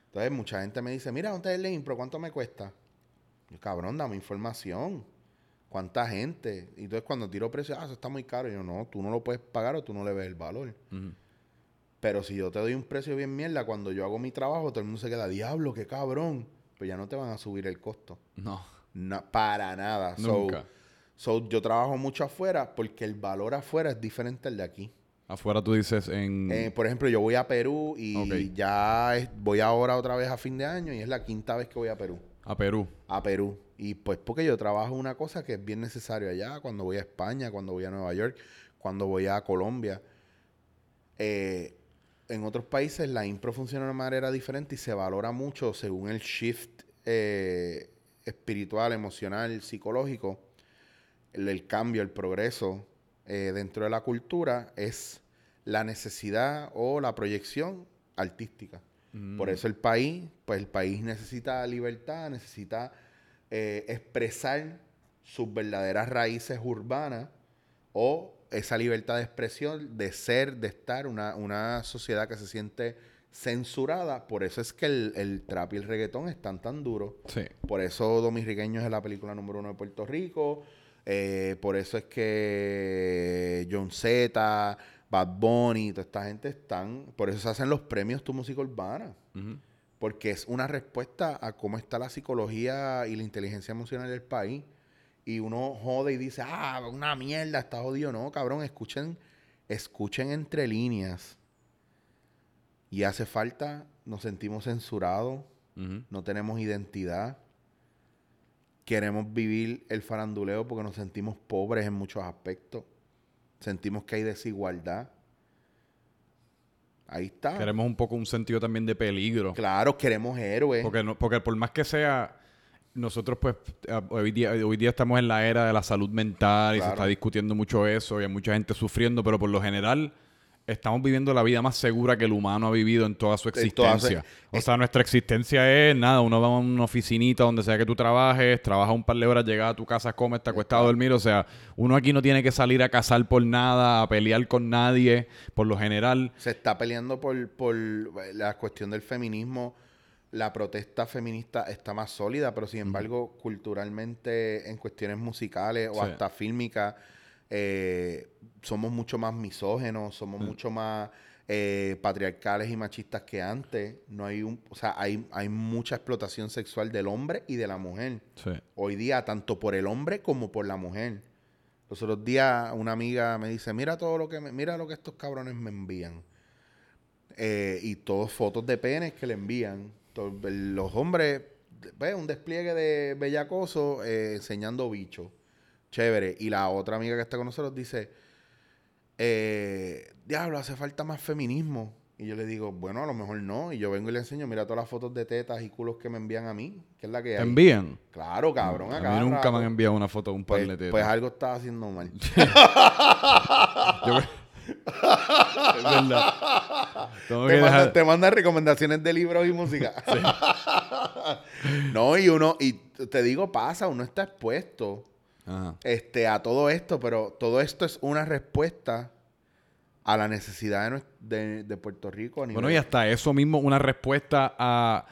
Entonces, mucha gente me dice, mira, un taller de impro, ¿cuánto me cuesta? Yo, cabrón, dame información. ¿Cuánta gente? Y entonces cuando tiro precio, ah, eso está muy caro. yo, no, tú no lo puedes pagar o tú no le ves el valor. Pero si yo te doy un precio bien mierda, cuando yo hago mi trabajo, todo el mundo se queda, diablo, qué cabrón. Pues ya no te van a subir el costo. No. para nada. Nunca. so, yo trabajo mucho afuera porque el valor afuera es diferente al de aquí. Afuera tú dices en... Eh, por ejemplo, yo voy a Perú y ya voy ahora otra vez a fin de año y es la quinta vez que voy a Perú. A Perú. A Perú. Y pues porque yo trabajo una cosa que es bien necesario allá, cuando voy a España, cuando voy a Nueva York, cuando voy a Colombia. Eh, en otros países la impro funciona de una manera diferente y se valora mucho según el shift eh, espiritual, emocional, psicológico, el, el, cambio, el progreso eh, dentro de la cultura es la necesidad o la proyección artística. Mm. Por eso el país, pues el país necesita libertad, necesita eh, expresar sus verdaderas raíces urbanas o esa libertad de expresión de ser, de estar, una, una sociedad que se siente censurada. Por eso es que el, el trap y el reggaetón están tan duros. Sí. Por eso Dominriqueños es la película número uno de Puerto Rico. Eh, por eso es que John Z, Bad Bunny, toda esta gente están. Por eso se hacen los premios Tu Música Urbana. Porque es una respuesta a cómo está la psicología y la inteligencia emocional del país. Y uno jode y dice, ah, una mierda, está jodido. No, cabrón, escuchen, escuchen entre líneas. Y hace falta, nos sentimos censurados, no tenemos identidad. Queremos vivir el faranduleo porque nos sentimos pobres en muchos aspectos. Sentimos que hay desigualdad. Ahí está. Queremos un poco un sentido también de peligro. Claro, queremos héroes. Porque, no, porque por más que sea, nosotros pues eh, hoy día, hoy día estamos en la era de la salud mental y se está discutiendo mucho eso y hay mucha gente sufriendo, pero por lo general estamos viviendo la vida más segura que el humano ha vivido en toda su existencia. o sea, nuestra existencia es nada, uno va a una oficinita donde sea que tú trabajes, trabajas un par de horas, llegas a tu casa, comes, te acuestas a dormir, o sea, uno aquí no tiene que salir a cazar por nada, a pelear con nadie, por lo general. se está peleando por, por la cuestión del feminismo. La protesta feminista está más sólida, pero sin embargo, culturalmente, en cuestiones musicales o Sí. hasta fílmicas, eh, somos mucho más misógenos, somos mucho más eh, patriarcales y machistas que antes. No hay un, o sea, hay, hay mucha explotación sexual del hombre y de la mujer. Sí. Hoy día, tanto por el hombre como por la mujer. Los otros días una amiga me dice, mira todo lo que me, mira lo que estos cabrones me envían. Eh, y todas fotos de penes que le envían. Los hombres, ve, un despliegue de bellacoso eh, enseñando bichos. Chévere. Y la otra amiga que está con nosotros dice, eh, diablo, hace falta más feminismo. Y yo le digo, bueno, a lo mejor no. Y yo vengo y le enseño, mira todas las fotos de tetas y culos que me envían a mí, que es la que ¿Te hay. envían? Claro, cabrón, A mí nunca me han enviado una foto de un par Pues, de tetas. pues algo estaba haciendo mal. Yo- es verdad. Te, manda, te manda recomendaciones de libros y música. no, y uno, y te digo, pasa, uno está expuesto Ajá. este, a todo esto, pero todo esto es una respuesta a la necesidad de, de- de Puerto Rico. A nivel, Bueno, y hasta eso mismo, una respuesta a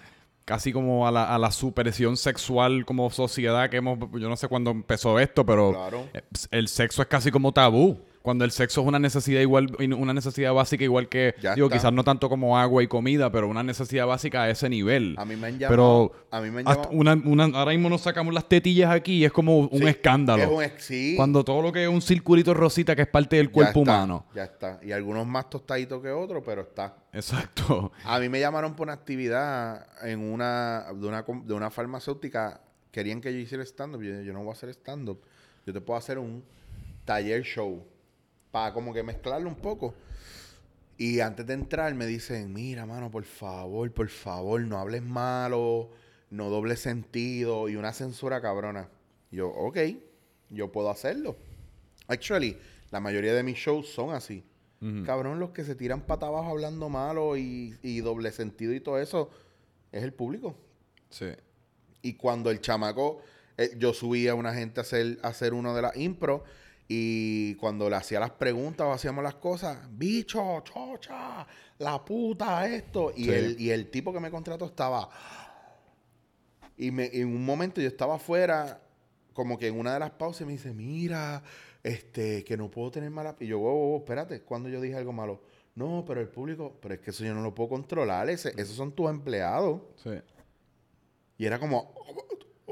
casi como a la, a la supersión sexual como sociedad que hemos, yo no sé cuándo empezó esto, pero Claro. eh, el sexo es casi como tabú. Cuando el sexo es una necesidad igual, una necesidad básica igual que, Ya digo, está. quizás no tanto como agua y comida, pero una necesidad básica a ese nivel. A mí me han Pero llamado. a mí me han llamado. una- una- ahora mismo nos sacamos las tetillas aquí y es como un Sí, escándalo. es un ex- sí, Cuando todo lo que es un circulito rosita que es parte del ya cuerpo está, humano. Ya está. Y algunos más tostaditos que otros, pero está. Exacto. A mí me llamaron por una actividad en una de una, de una farmacéutica. Querían que yo hiciera stand-up. Yo, yo no voy a hacer stand-up. Yo te puedo hacer un taller show. Para como que mezclarlo un poco. Y antes de entrar me dicen, mira, mano, por favor, por favor, no hables malo, no doble sentido y una censura cabrona. Yo, ok, yo puedo hacerlo. Actually, la mayoría de mis shows son así. Ujú. Cabrón, los que se tiran pata abajo hablando malo y, y doble sentido y todo eso, es el público. Sí. Y cuando el chamaco, eh, yo subía a una gente a hacer, a hacer uno de las impro, y cuando le hacía las preguntas o hacíamos las cosas, bicho, chocha, la puta, esto. Y, Sí. el, y el tipo que me contrató estaba. Y me, en un momento yo estaba afuera, como que en una de las pausas, me dice, mira, este, que no puedo tener mala. Y yo, wow, wow, espérate, cuando yo dije algo malo. No, pero el público, pero es que eso yo no lo puedo controlar, ese, esos son tus empleados. Sí. Y era como,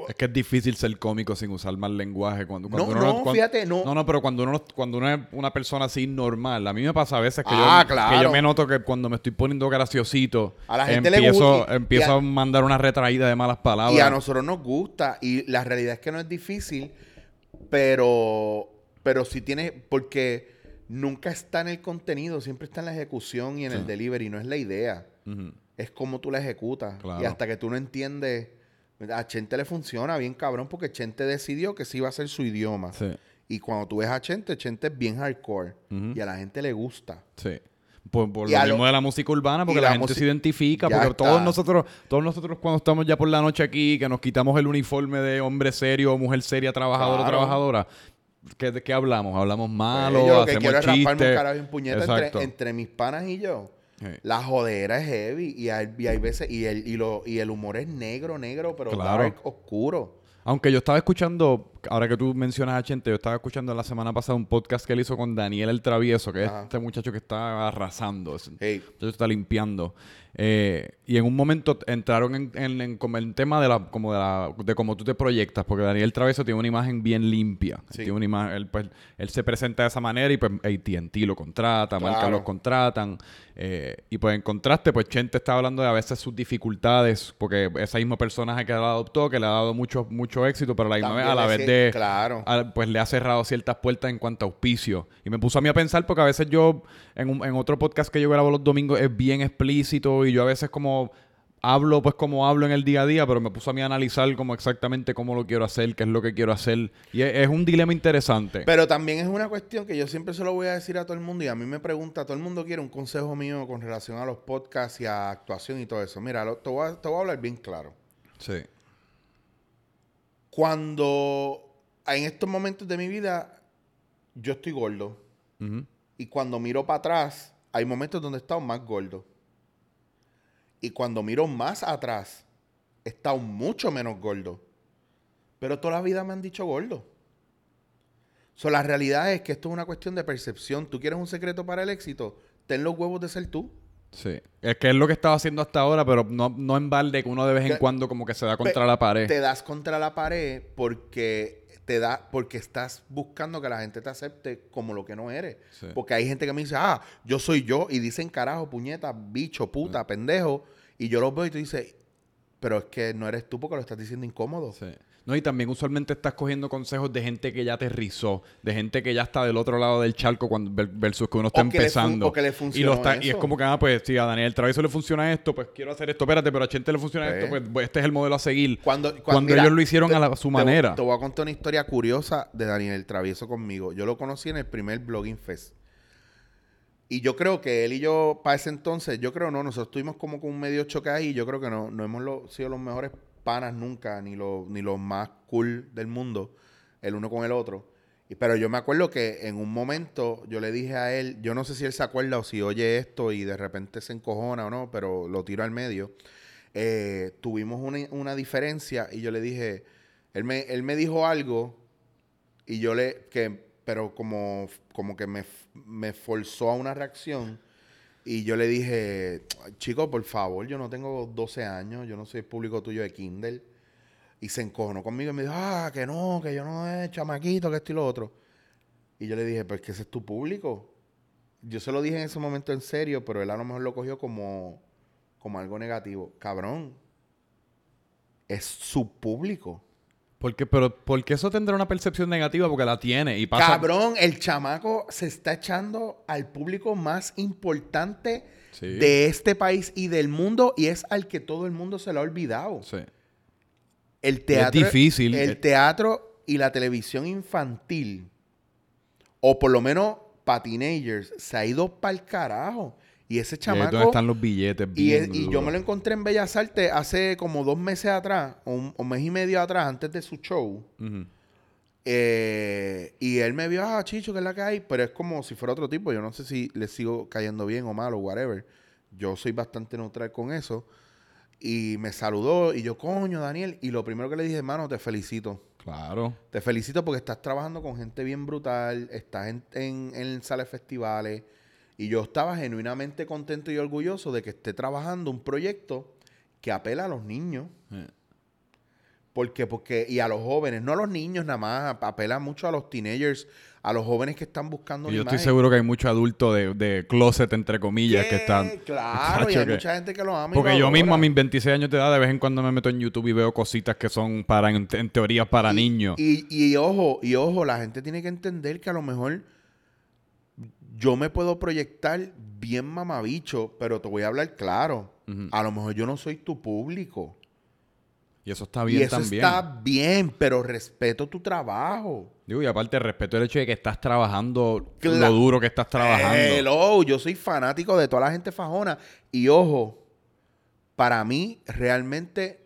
Es que es difícil ser cómico sin usar mal lenguaje. Cuando, cuando No, uno no, cuando- fíjate, no. No, no, pero cuando uno, cuando uno es una persona así normal, a mí me pasa a veces que, Ah, yo, claro. que yo me noto que cuando me estoy poniendo graciosito, A la gente le empiezo, gusta y- empiezo y a- a, mandar una retraída de malas palabras. Y a nosotros nos gusta. Y la realidad es que no es difícil, pero, pero sí tiene, porque nunca está en el contenido, siempre está en la ejecución y en Sí. el delivery, no es la idea. Es como tú la ejecutas. Claro. Y hasta que tú no entiendes, a Chente le funciona bien cabrón porque Chente decidió que sí iba a ser su idioma. Sí. Y cuando tú ves a Chente, Chente es bien hardcore. Y a la gente le gusta. Sí. Por, lo mismo de la música urbana, porque la, la gente se identifica, porque todos nosotros, todos nosotros cuando estamos ya por la noche aquí, que nos quitamos el uniforme de hombre serio o mujer seria, trabajadora o Claro. trabajadora, ¿qué, ¿de qué hablamos? Hablamos malo, Pues, yo lo que hacemos quiero es rasparme un chistes. carajo en puñeta entre, entre mis panas y yo. La jodera es heavy y hay, y hay veces y el, y, lo, y el humor es negro, negro, pero Claro. dark, oscuro. Aunque yo estaba escuchando, ahora que tú mencionas a Chente, yo estaba escuchando la semana pasada un podcast que él hizo con Daniel el Travieso, que es este muchacho que está arrasando. Hey, muchacho está limpiando. Eh, y en un momento entraron en, en- en como el tema de la, como de la, de cómo tú te proyectas, porque Daniel Travieso tiene una imagen bien limpia. Sí. Tiene una imagen, él, pues, él se presenta de esa manera y pues AT&T lo contrata, marcas Claro. los contratan. eh, y pues en contraste, pues Chente está hablando de a veces sus dificultades, porque ese mismo personaje que él adoptó, que le ha dado mucho, mucho éxito, pero a la misma vez, a la vez que- Claro. a- pues le ha cerrado ciertas puertas en cuanto a auspicio. Y me puso a mí a pensar porque a veces yo, en, un- en otro podcast que yo grabo los domingos, es bien explícito y yo a veces como hablo pues como hablo en el día a día, pero me puso a mí a analizar como exactamente cómo lo quiero hacer, qué es lo que quiero hacer. Y es, es un dilema interesante. Pero también es una cuestión que yo siempre se lo voy a decir a todo el mundo y a mí me pregunta, todo el mundo quiere un consejo mío con relación a los podcasts y a actuación y todo eso. Mira, lo- te, voy a, te voy a hablar bien claro. sí. Cuando en estos momentos de mi vida yo estoy gordo y cuando miro para atrás hay momentos donde he estado más gordo. Y cuando miro más atrás he estado mucho menos gordo. Pero toda la vida me han dicho gordo. So, la realidad es que esto es una cuestión de percepción. ¿Tú quieres un secreto para el éxito? Ten los huevos de ser tú. Sí. Es que es lo que estaba haciendo hasta ahora, pero no, no en balde que uno de vez en Que- cuando como que se da contra la pared. Te das contra la pared porque te da, porque estás buscando que la gente te acepte como lo que no eres. Sí. Porque hay gente que me dice, ah, yo soy yo, y dicen carajo, puñeta, bicho, puta, pendejo. Y yo los veo y tú dices, pero es que no eres tú porque lo estás diciendo incómodo. Sí. No, y también usualmente estás cogiendo consejos de gente que ya te rizó, de gente que ya está del otro lado del charco cuando, ver- versus que uno está O que le fun- empezando. o que le y, lo está- y es como que, ah, pues si a Daniel Travieso le funciona esto, pues quiero hacer esto. Espérate, pero a Chente le funciona Sí. esto, pues pues, este es el modelo a seguir. Cuando, cuando- Cuando mira, ellos lo hicieron te- a la- su te- manera. Te voy a contar una historia curiosa de Daniel el Travieso conmigo. Yo lo conocí en el primer Blogging Fest. Y yo creo que él y yo, para ese entonces, yo creo no, nosotros tuvimos como con un medio choque ahí. Yo creo que no, no hemos lo- sido los mejores panas nunca, ni, los ni los más cool del mundo, el uno con el otro. Pero yo me acuerdo que en un momento yo le dije a él, yo no sé si él se acuerda o si oye esto y de repente se encojona o no, pero lo tiro al medio. Eh, tuvimos una, una diferencia y yo le dije, él me, él me dijo algo y yo le, que, pero como, como que me, me forzó a una reacción. Y yo le dije, chico, por favor, yo no tengo 12 años, yo no soy público tuyo de Kindle. Y se encojonó conmigo y me dijo, ah, que no, que yo no es chamaquito, que esto y lo otro. Y yo le dije, pues que ese es tu público. Yo se lo dije en ese momento en serio, pero él a lo mejor lo cogió como, como algo negativo. Cabrón, es su público. Porque, pero, porque eso tendrá una percepción negativa porque la tiene y pasa. Cabrón, el chamaco se está echando al público más importante Sí. de este país y del mundo y es al que todo el mundo se lo ha olvidado. Sí. El teatro, difícil. El teatro y la televisión infantil, o por lo menos para teenagers, se ha ido para el carajo. Y ese chamaco... están los billetes Y, bien es- y yo me lo encontré en Bellas Artes hace como dos meses atrás, o un, mes y medio atrás, antes de su show. Eh, y él me vio, ah, Chicho, que es la que hay, pero es como si fuera otro tipo. Yo no sé si le sigo cayendo bien o mal o whatever. Yo soy bastante neutral con eso. Y me saludó y yo, coño, Daniel. Y lo primero que le dije, hermano, te felicito. Claro. Te felicito porque estás trabajando con gente bien brutal, estás en, en, en sales festivales. Y yo estaba genuinamente contento y orgulloso de que esté trabajando un proyecto que apela a los niños. Eh. Porque, porque, y a los jóvenes, no a los niños nada más, apela mucho a los teenagers, a los jóvenes que están buscando Y yo estoy seguro que hay muchos adultos de, de closet, entre comillas, que están. Claro, y hay que- mucha gente que lo ama. Porque lo yo mismo a mis 26 años de edad, de vez en cuando me meto en YouTube y veo cositas que son para, en, en teoría, para Y- niños. Y, y ojo, y ojo, la gente tiene que entender que a lo mejor yo me puedo proyectar bien mamabicho, pero te voy a hablar claro. A lo mejor yo no soy tu público. Y eso está Y bien eso también. está bien, pero respeto tu trabajo. Digo, y aparte respeto el hecho de que estás trabajando Cla- lo duro que estás trabajando. Hello, yo soy fanático de toda la gente fajona. Y ojo, para mí realmente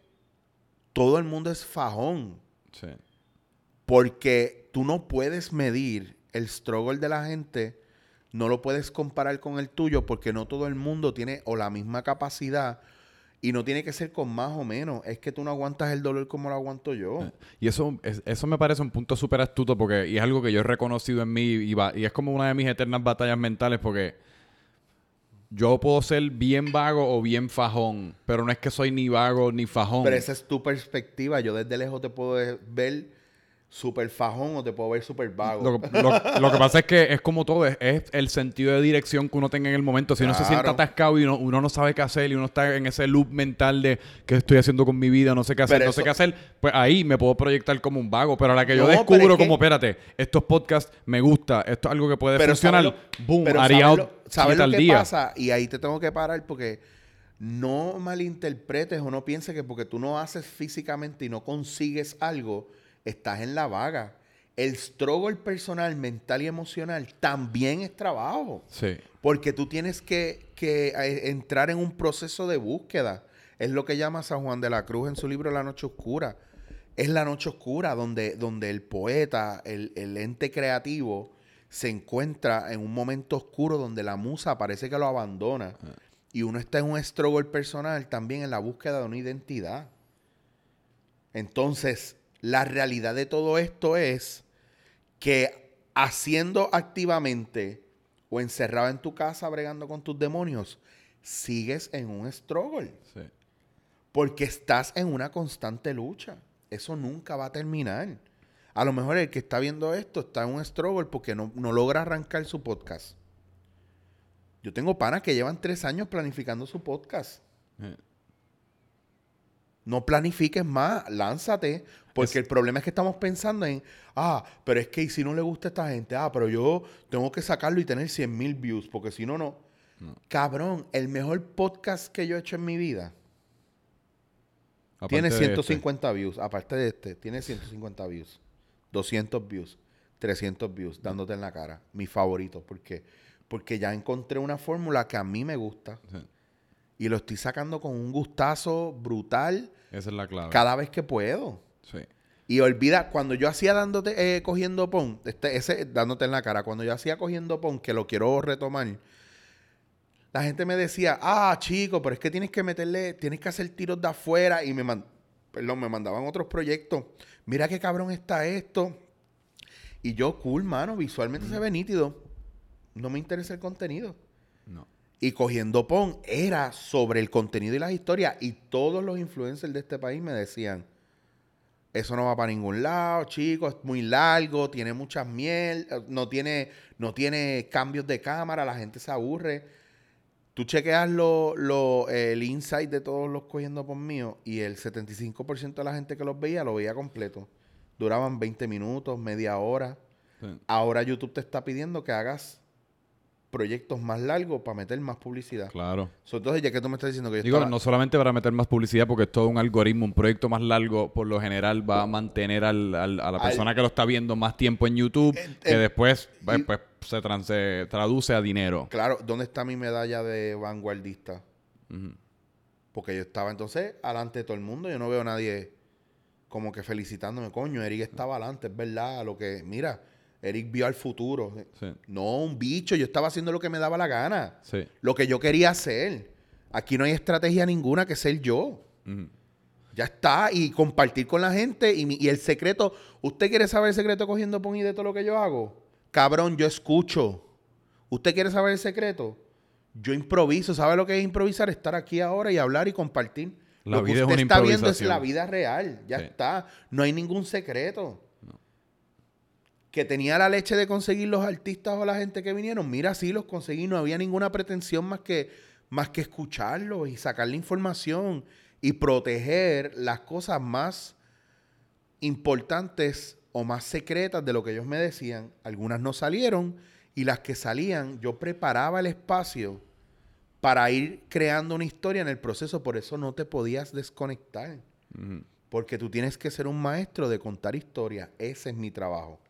todo el mundo es fajón. Sí. Porque tú no puedes medir el struggle de la gente, no lo puedes comparar con el tuyo porque no todo el mundo tiene o la misma capacidad y no tiene que ser con más o menos. Es que tú no aguantas el dolor como lo aguanto yo. Y eso, es- eso me parece un punto súper astuto porque y es algo que yo he reconocido en mí y, va- y es como una de mis eternas batallas mentales porque yo puedo ser bien vago o bien fajón, pero no es que soy ni vago ni fajón. Pero esa es tu perspectiva. Yo desde lejos te puedo ver súper fajón o te puedo ver súper vago. Lo, lo- lo que pasa es que es como todo, es, es el sentido de dirección que uno tenga en el momento. Si uno se siente atascado y uno, uno no sabe qué hacer y uno está en ese loop mental de qué estoy haciendo con mi vida, no sé qué hacer, Pero no sé qué hacer, pues ahí me puedo proyectar como un vago. Pero a la que yo No, descubro es que- como, espérate, estos podcasts me gusta, esto es algo que puede pero funcionar, ¿sabes lo- boom, pero haría ¿sabes out- lo, ¿sabes siete lo al que día. pasa? Y ahí te tengo que parar porque no malinterpretes o no pienses que porque tú no haces físicamente y no consigues algo, estás en la vaga. El struggle personal, mental y emocional también es trabajo. Sí. Porque tú tienes que, que, eh, entrar en un proceso de búsqueda. Es lo que llama San Juan de la Cruz en su libro La Noche Oscura. Es la noche oscura donde, donde el poeta, el, el ente creativo, se encuentra en un momento oscuro donde la musa parece que lo abandona. Y uno está en un struggle personal también en la búsqueda de una identidad. Entonces, la realidad de todo esto es que haciendo activamente o encerrado en tu casa bregando con tus demonios, sigues en un struggle. Sí. Porque estás en una constante lucha. Eso nunca va a terminar. A lo mejor el que está viendo esto está en un struggle porque no, no logra arrancar su podcast. Yo tengo panas que llevan tres años planificando su podcast. Eh. No planifiques más, lánzate. Porque Es- el problema es que estamos pensando en, ah, pero es que ¿y si no le gusta a esta gente, ah, pero yo tengo que sacarlo y tener 100 mil views, porque si no, no. Cabrón, el mejor podcast que yo he hecho en mi vida Aparte tiene de este. 150 views. Aparte de este, tiene 150 views. 200 views. 300 views, dándote en la cara. Mi favorito. ¿Por qué? Porque ya encontré una fórmula que a mí me gusta. Sí. Y lo estoy sacando con un gustazo brutal Esa es la clave. cada vez que puedo. Sí. Y olvida, cuando yo hacía dándote, eh, cogiendo pon, este, ese dándote en la cara, cuando yo hacía cogiendo pon, que lo quiero retomar, la gente me decía, ah, chico, pero es que tienes que meterle, tienes que hacer tiros de afuera y me, man- perdón, me mandaban otros proyectos. Mira qué cabrón está esto. Y yo, cool, mano, visualmente se ve nítido. No me interesa el contenido. No. Y cogiendo pon era sobre el contenido y las historias. Y todos los influencers de este país me decían, eso no va para ningún lado, chicos, es muy largo, tiene muchas miel, eh, no tiene, no tiene cambios de cámara, la gente se aburre. Tú chequeas lo, lo, el insight de todos los cogiendo por mío y el 75% de la gente que los veía lo veía completo. Duraban 20 minutos, media hora. Sí. Ahora YouTube te está pidiendo que hagas proyectos más largos para meter más publicidad. Claro. So, entonces, ya que tú me estás diciendo que yo Digo, estaba- no solamente para meter más publicidad, porque es todo un algoritmo, un proyecto más largo, por lo general va a mantener al- al- a la Al- persona que lo está viendo más tiempo en YouTube, que después pues, y- pues, se, tran- se traduce a dinero. Claro, ¿dónde está mi medalla de vanguardista? Porque yo estaba entonces adelante de todo el mundo. Yo no veo a nadie como que felicitándome. Coño, Eric estaba adelante, es verdad. Lo que, mira, Eric vio al futuro. Sí. No, un bicho. Yo estaba haciendo lo que me daba la gana. Sí. Lo que yo quería hacer. Aquí no hay estrategia ninguna que ser yo. Ya está. Y compartir con la gente. Y, mi- y el secreto. ¿Usted quiere saber el secreto cogiendo pon y de todo lo que yo hago? Cabrón, yo escucho. ¿Usted quiere saber el secreto? Yo improviso. ¿Sabe lo que es improvisar? Estar aquí ahora y hablar y compartir. La lo que es usted una está viendo es la vida real. Ya Sí. está. No hay ningún secreto. Que tenía la leche de conseguir los artistas o la gente que vinieron. Mira, sí los conseguí. No había ninguna pretensión más que, más que escucharlos y sacar la información y proteger las cosas más importantes o más secretas de lo que ellos me decían. Algunas no salieron y las que salían, yo preparaba el espacio para ir creando una historia en el proceso. Por eso no te podías desconectar. Porque tú tienes que ser un maestro de contar historias. Ese es mi trabajo.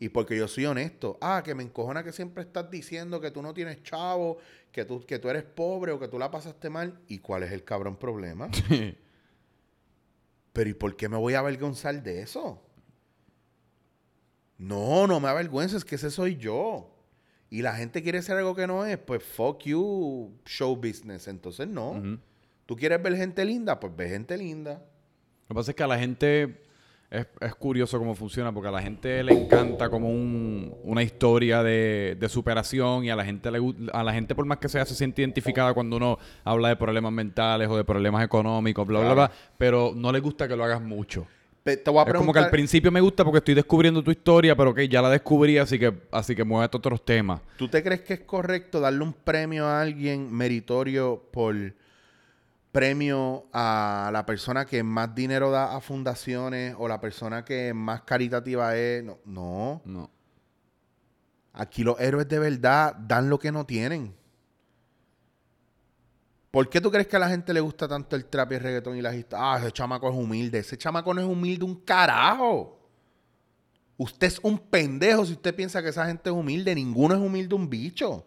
Y porque yo soy honesto. Ah, que me encojona que siempre estás diciendo que tú no tienes chavo, que tú, que tú eres pobre o que tú la pasaste mal. ¿Y cuál es el cabrón problema? Pero ¿y por qué me voy a avergonzar de eso? No, no me avergüences, que ese soy yo. Y la gente quiere ser algo que no es, pues fuck you, show business. Entonces no. ¿Tú quieres ver gente linda? Pues ve gente linda. Lo que pasa es que a la gente es, es curioso cómo funciona, porque a la gente le encanta como un- una historia de, de superación y a la gente le a la gente por más que sea se siente identificada cuando uno habla de problemas mentales o de problemas económicos, bla, bla, Claro. bla, pero no le gusta que lo hagas mucho. Te voy a Es como que al principio me gusta porque estoy descubriendo tu historia, pero ok, ya la descubrí, así que, así que muévete a otros temas. ¿tú te crees que es correcto darle un premio a alguien meritorio por premio a la persona que más dinero da a fundaciones o la persona que más caritativa es? No, no. No. Aquí los héroes de verdad dan lo que no tienen. ¿Por qué tú crees que a la gente le gusta tanto el trap y el reggaetón y las historias? Ah, ese chamaco es humilde. Ese chamaco no es humilde un carajo. Usted es un pendejo si usted piensa que esa gente es humilde. Ninguno es humilde un bicho.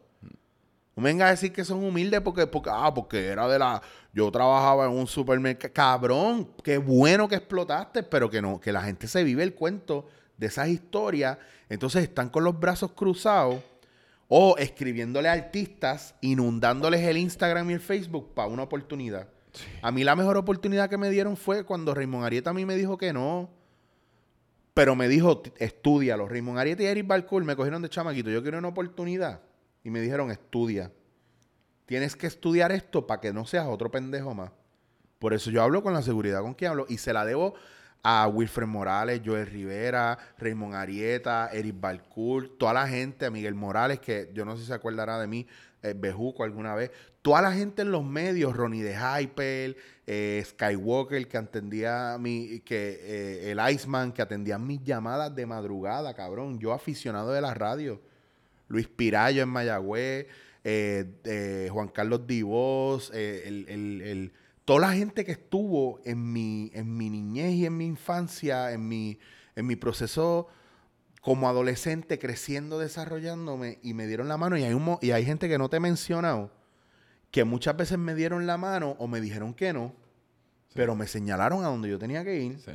No venga a decir que son humildes porque, porque, ah, porque era de la... Yo trabajaba en un supermercado. Cabrón, qué bueno que explotaste, pero que no, que la gente se vive el cuento de esas historias. Entonces están con los brazos cruzados o escribiéndole a artistas, inundándoles el Instagram y el Facebook para una oportunidad. A mí la mejor oportunidad que me dieron fue cuando Raymond Arieta a mí me dijo que no. Pero me dijo, "T- estudialo. Raymond Arieta y Eric Balcour me cogieron de chamaquito. Yo quiero una oportunidad. Y me dijeron, estudia. Tienes que estudiar esto para que no seas otro pendejo más. Por eso yo hablo con la seguridad con quien hablo. Y se la debo a Wilfred Morales, Joel Rivera, Raymond Arieta, Eric Balcour, toda la gente, a Miguel Morales, que yo no sé si se acordará de mí, eh, Bejuco alguna vez. Toda la gente en los medios, Ronnie de Hyper, eh, Skywalker, que atendía mi, que eh, el Iceman, que atendía mis llamadas de madrugada, cabrón. Yo aficionado de la radio. Luis Pirayo en Mayagüez, eh, eh, Juan Carlos Divos, eh, el, el- el- toda la gente que estuvo en mi, en mi niñez y en mi infancia, en mi, en mi proceso como adolescente, creciendo, desarrollándome, y me dieron la mano. Y hay, un y hay gente que no te he mencionado, que muchas veces me dieron la mano o me dijeron que no, pero me señalaron a donde yo tenía que ir. Sí.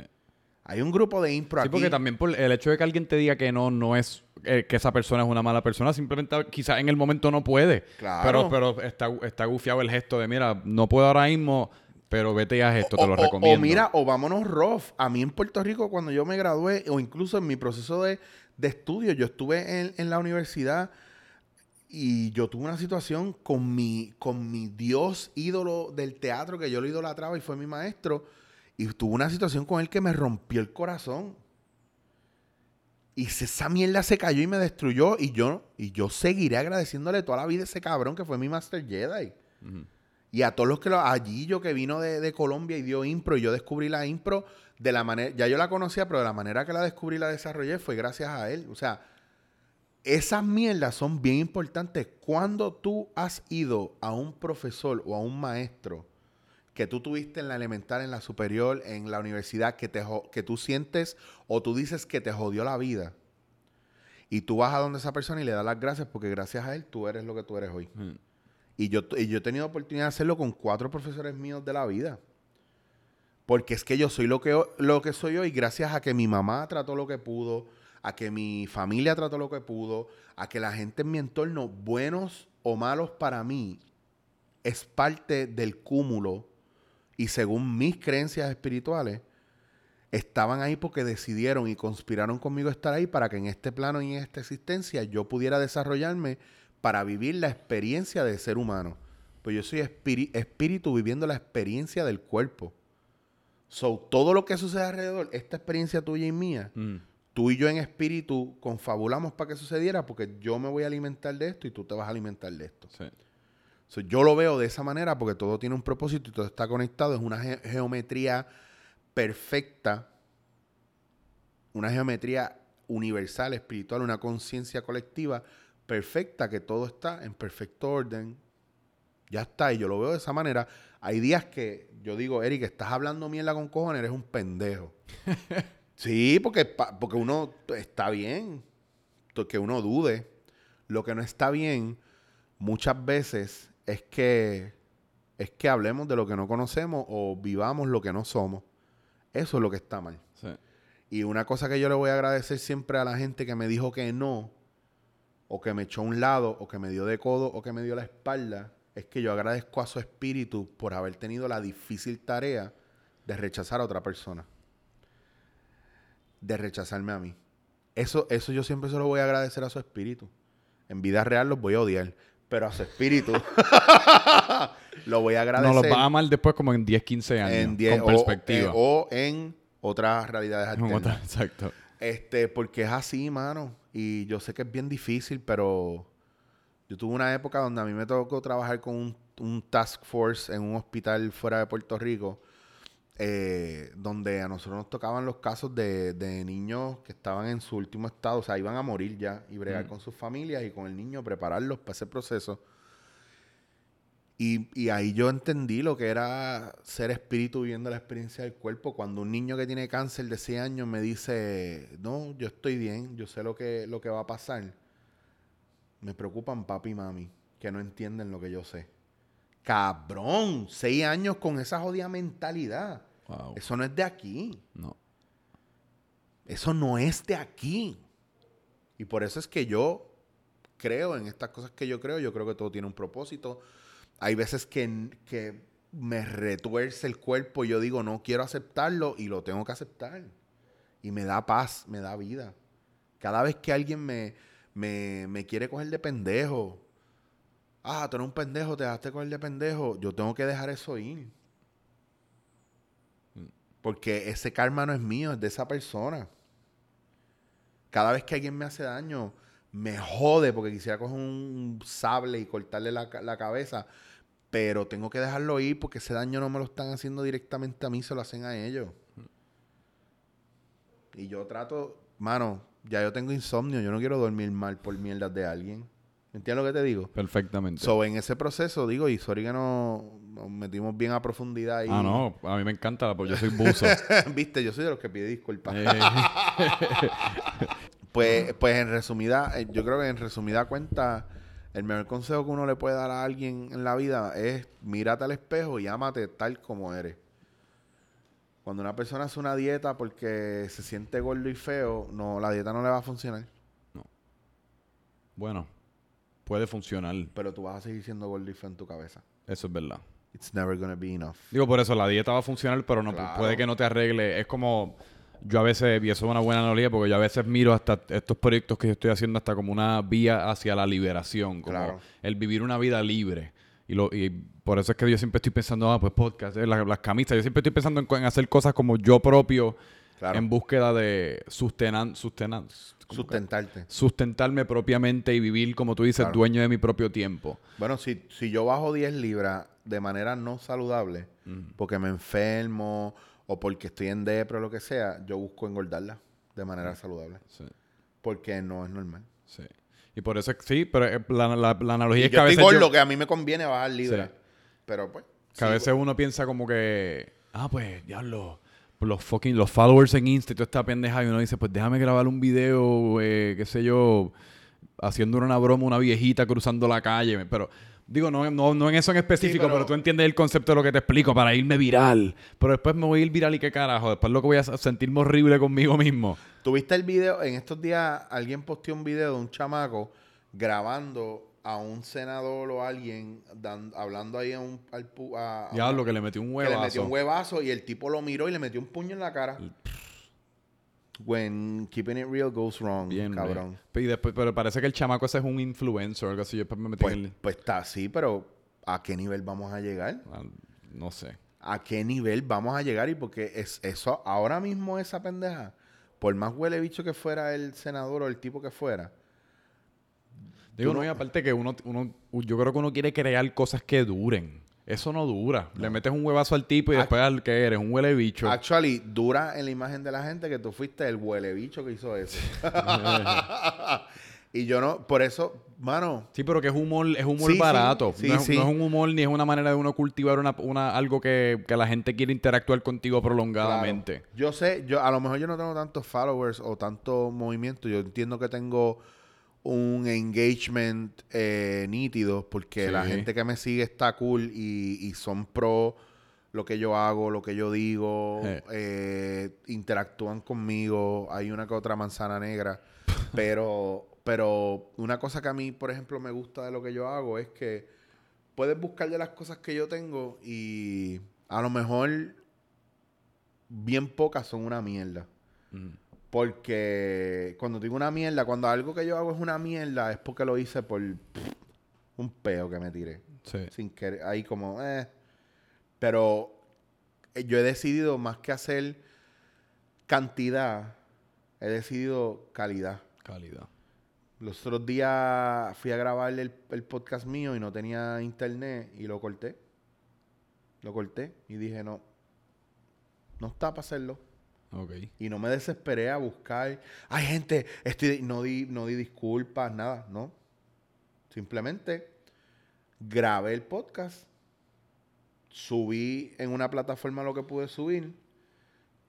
Hay un grupo de impro Sí, aquí. porque también por el hecho de que alguien te diga que no, no es eh, que esa persona es una mala persona, simplemente quizás en el momento no puede. Claro. Pero, pero está, está gufiado el gesto de, mira, no puedo ahora mismo, pero vete y haz esto, te lo o, recomiendo. O mira, o vámonos rough. A mí en Puerto Rico, cuando yo me gradué, o incluso en mi proceso de, de estudio, yo estuve en, en la universidad y yo tuve una situación con mi, con mi dios ídolo del teatro, que yo lo idolatraba y fue mi maestro, y tuve una situación con él que me rompió el corazón. Y esa mierda se cayó y me destruyó. Y yo, y yo seguiré agradeciéndole toda la vida a ese cabrón que fue mi Master Jedi. Y a todos los que lo... Allí yo que vino de, de Colombia y dio impro, y yo descubrí la impro de la manera... Ya yo la conocía, pero de la manera que la descubrí y la desarrollé fue gracias a él. O sea, esas mierdas son bien importantes. Cuando tú has ido a un profesor o a un maestro que tú tuviste en la elemental, en la superior, en la universidad, que, te, que tú sientes o tú dices que te jodió la vida, y tú vas a donde esa persona y le das las gracias porque gracias a él tú eres lo que tú eres hoy. Ujú. Y yo, y yo he tenido oportunidad de hacerlo con cuatro profesores míos de la vida. Porque es que yo soy lo que, lo que soy hoy gracias a que mi mamá trató lo que pudo, a que mi familia trató lo que pudo, a que la gente en mi entorno, buenos o malos para mí, es parte del cúmulo y según mis creencias espirituales, estaban ahí porque decidieron y conspiraron conmigo estar ahí para que en este plano y en esta existencia yo pudiera desarrollarme para vivir la experiencia de ser humano. Pues yo soy espíritu viviendo la experiencia del cuerpo. So, todo lo que sucede alrededor, esta experiencia tuya y mía, Mm. tú y yo en espíritu confabulamos para que sucediera porque yo me voy a alimentar de esto y tú te vas a alimentar de esto. Sí. So, yo lo veo de esa manera porque todo tiene un propósito y todo está conectado. Es una ge- geometría perfecta, una geometría universal, espiritual, una conciencia colectiva perfecta que todo está en perfecto orden. Ya está, y yo lo veo de esa manera. Hay días que yo digo, Eric, estás hablando mierda con cojones, eres un pendejo. sí, porque, porque uno está bien, que uno dude. Lo que no está bien muchas veces es que es que hablemos de lo que no conocemos o vivamos lo que no somos. Eso es lo que está mal. Sí. Y una cosa que yo le voy a agradecer siempre a la gente que me dijo que no, o que me echó a un lado, o que me dio de codo, o que me dio la espalda, es que yo agradezco a su espíritu por haber tenido la difícil tarea de rechazar a otra persona. De rechazarme a mí. Eso, eso yo siempre se lo voy a agradecer a su espíritu. En vida real los voy a odiar, pero a su espíritu lo voy a agradecer No los vas a amar después como en 10, 15 años. en die- con o- perspectiva. eh, O, en otras realidades alternas. otra- exacto. Este, porque es así, mano. Y yo sé que es bien difícil, pero yo tuve una época donde a mí me tocó trabajar con un, un task force en un hospital fuera de Puerto Rico, eh, donde a nosotros nos tocaban los casos de, de niños que estaban en su último estado, o sea, iban a morir ya, y bregar con sus familias y con el niño, prepararlos para ese proceso. Y, y ahí yo entendí lo que era ser espíritu viviendo la experiencia del cuerpo. Cuando un niño que tiene cáncer de 6 años me dice, no, yo estoy bien, yo sé lo que, lo que va a pasar. Me preocupan papi y mami, que no entienden lo que yo sé. Cabrón, 6 años con esa jodida mentalidad. Wow. Eso no es de aquí. No. Eso no es de aquí. Y por eso es que yo creo en estas cosas que yo creo. Yo creo que todo tiene un propósito. Hay veces que, que me retuerce el cuerpo y yo digo, no quiero aceptarlo y lo tengo que aceptar. Y me da paz, me da vida. Cada vez que alguien me, me, me quiere coger de pendejo, ah, tú eres un pendejo, te dejaste coger de pendejo, yo tengo que dejar eso ir. Porque ese karma no es mío, es de esa persona. Cada vez que alguien me hace daño, me jode porque quisiera coger un sable y cortarle la, la cabeza. Pero tengo que dejarlo ir porque ese daño no me lo están haciendo directamente a mí, se lo hacen a ellos. Y yo trato, mano, ya yo tengo insomnio, yo no quiero dormir mal por mierdas de alguien. ¿Entiendes lo que te digo? Perfectamente. So, en ese proceso, digo, y sorry que no nos metimos bien a profundidad ahí. ah, no. A mí me encanta porque yo soy buzo. Viste, yo soy de los que pide disculpas. Eh, Pues, pues en resumida, eh, yo creo que en resumida cuenta, el mejor consejo que uno le puede dar a alguien en la vida es mírate al espejo y ámate tal como eres. Cuando una persona hace una dieta porque se siente gordo y feo, no, la dieta no le va a funcionar. bueno, puede funcionar. Pero tú vas a seguir siendo feo en tu cabeza. Eso es verdad. It's never gonna be enough. Digo, por eso la dieta va a funcionar, pero no Claro. puede que no te arregle. Es como yo a veces, y eso es una buena analogía, porque yo a veces miro hasta estos proyectos que yo estoy haciendo hasta como una vía hacia la liberación, como Claro. el vivir una vida libre. Y, lo, y por eso es que yo siempre estoy pensando, ah, pues podcast, eh, las, las camisas. Yo siempre estoy pensando en, hacer cosas como yo propio, Claro. en búsqueda de sustenan. Sustentarte. sustentarme propiamente y vivir, como tú dices, Claro. dueño de mi propio tiempo. Bueno, si, si yo bajo 10 libras de manera no saludable, porque me enfermo o porque estoy en depre o lo que sea, yo busco engordarla de manera saludable. Sí, Porque no es normal. sí. Y por eso, es- sí, pero eh, la, la- la analogía Y es que yo a estoy veces... yo- gordo, que a mí me conviene bajar libras. Sí. Pero pues... Que a veces uno piensa como que, ah, pues, diablo, los fucking, los followers en Insta y toda esta pendeja, y uno dice, pues déjame grabar un video, eh, qué sé yo, haciendo una broma una viejita cruzando la calle. Pero, digo, no, no, no en eso en específico, pero- pero... tú entiendes el concepto de lo que te explico para irme viral. Pero después me voy a ir viral y qué carajo, después lo que voy a sentirme horrible conmigo mismo. ¿Tuviste el video? En estos días alguien posteó un video de un chamaco grabando a un senador o alguien dan- hablando ahí a un, al pu- a, a Diablo, que le metí un que le metió huevazo. un huevazo y el tipo lo miró y le metió un puño en la cara. When keeping it real goes wrong, Bien, cabrón. bien. Y después, pero parece que el chamaco ese es un influencer o algo así. Yo me metí Pues, en el... pues está así, pero ¿a qué nivel vamos a llegar? ah, No sé. ¿A qué nivel vamos a llegar? Y porque es eso ahora mismo esa pendeja, por más huele bicho que fuera el senador o el tipo que fuera, Digo, no, y aparte que uno, uno, yo creo que uno quiere crear cosas que duren. Eso no dura. Le metes un huevazo al tipo y después al que eres, un huele bicho. Actually, dura en la imagen de la gente que tú fuiste el huele bicho que hizo eso. Y yo no, por eso, mano, Sí, pero que es humor, es humor Sí, barato. sí, no, es, sí. no es un humor ni es una manera de uno cultivar una, una- algo que, que la gente quiere interactuar contigo prolongadamente. Claro. Yo sé, yo a lo mejor yo no tengo tantos followers o tanto movimiento. Yo entiendo que tengo un engagement eh, nítido porque Sí. la gente que me sigue está cool y, y son pro lo que yo hago, lo que yo digo, eh, interactúan conmigo. Hay una que otra manzana negra, pero, pero una cosa que a mí, por ejemplo, me gusta de lo que yo hago es que puedes buscar de las cosas que yo tengo y a lo mejor bien pocas son una mierda. Ujú. Porque cuando digo una mierda, cuando algo que yo hago es una mierda, es porque lo hice por pff, un peo que me tiré. Sí. Sin querer, ahí como, eh. Pero eh, yo he decidido más que hacer cantidad, he decidido calidad. Calidad. Los otros días fui a grabar el, el podcast mío y no tenía internet y lo corté. Lo corté y dije, no, no está para hacerlo. Y no me desesperé a buscar. Ay, gente, estoy, no, di, no di disculpas, nada, no. Simplemente grabé el podcast, subí en una plataforma lo que pude subir.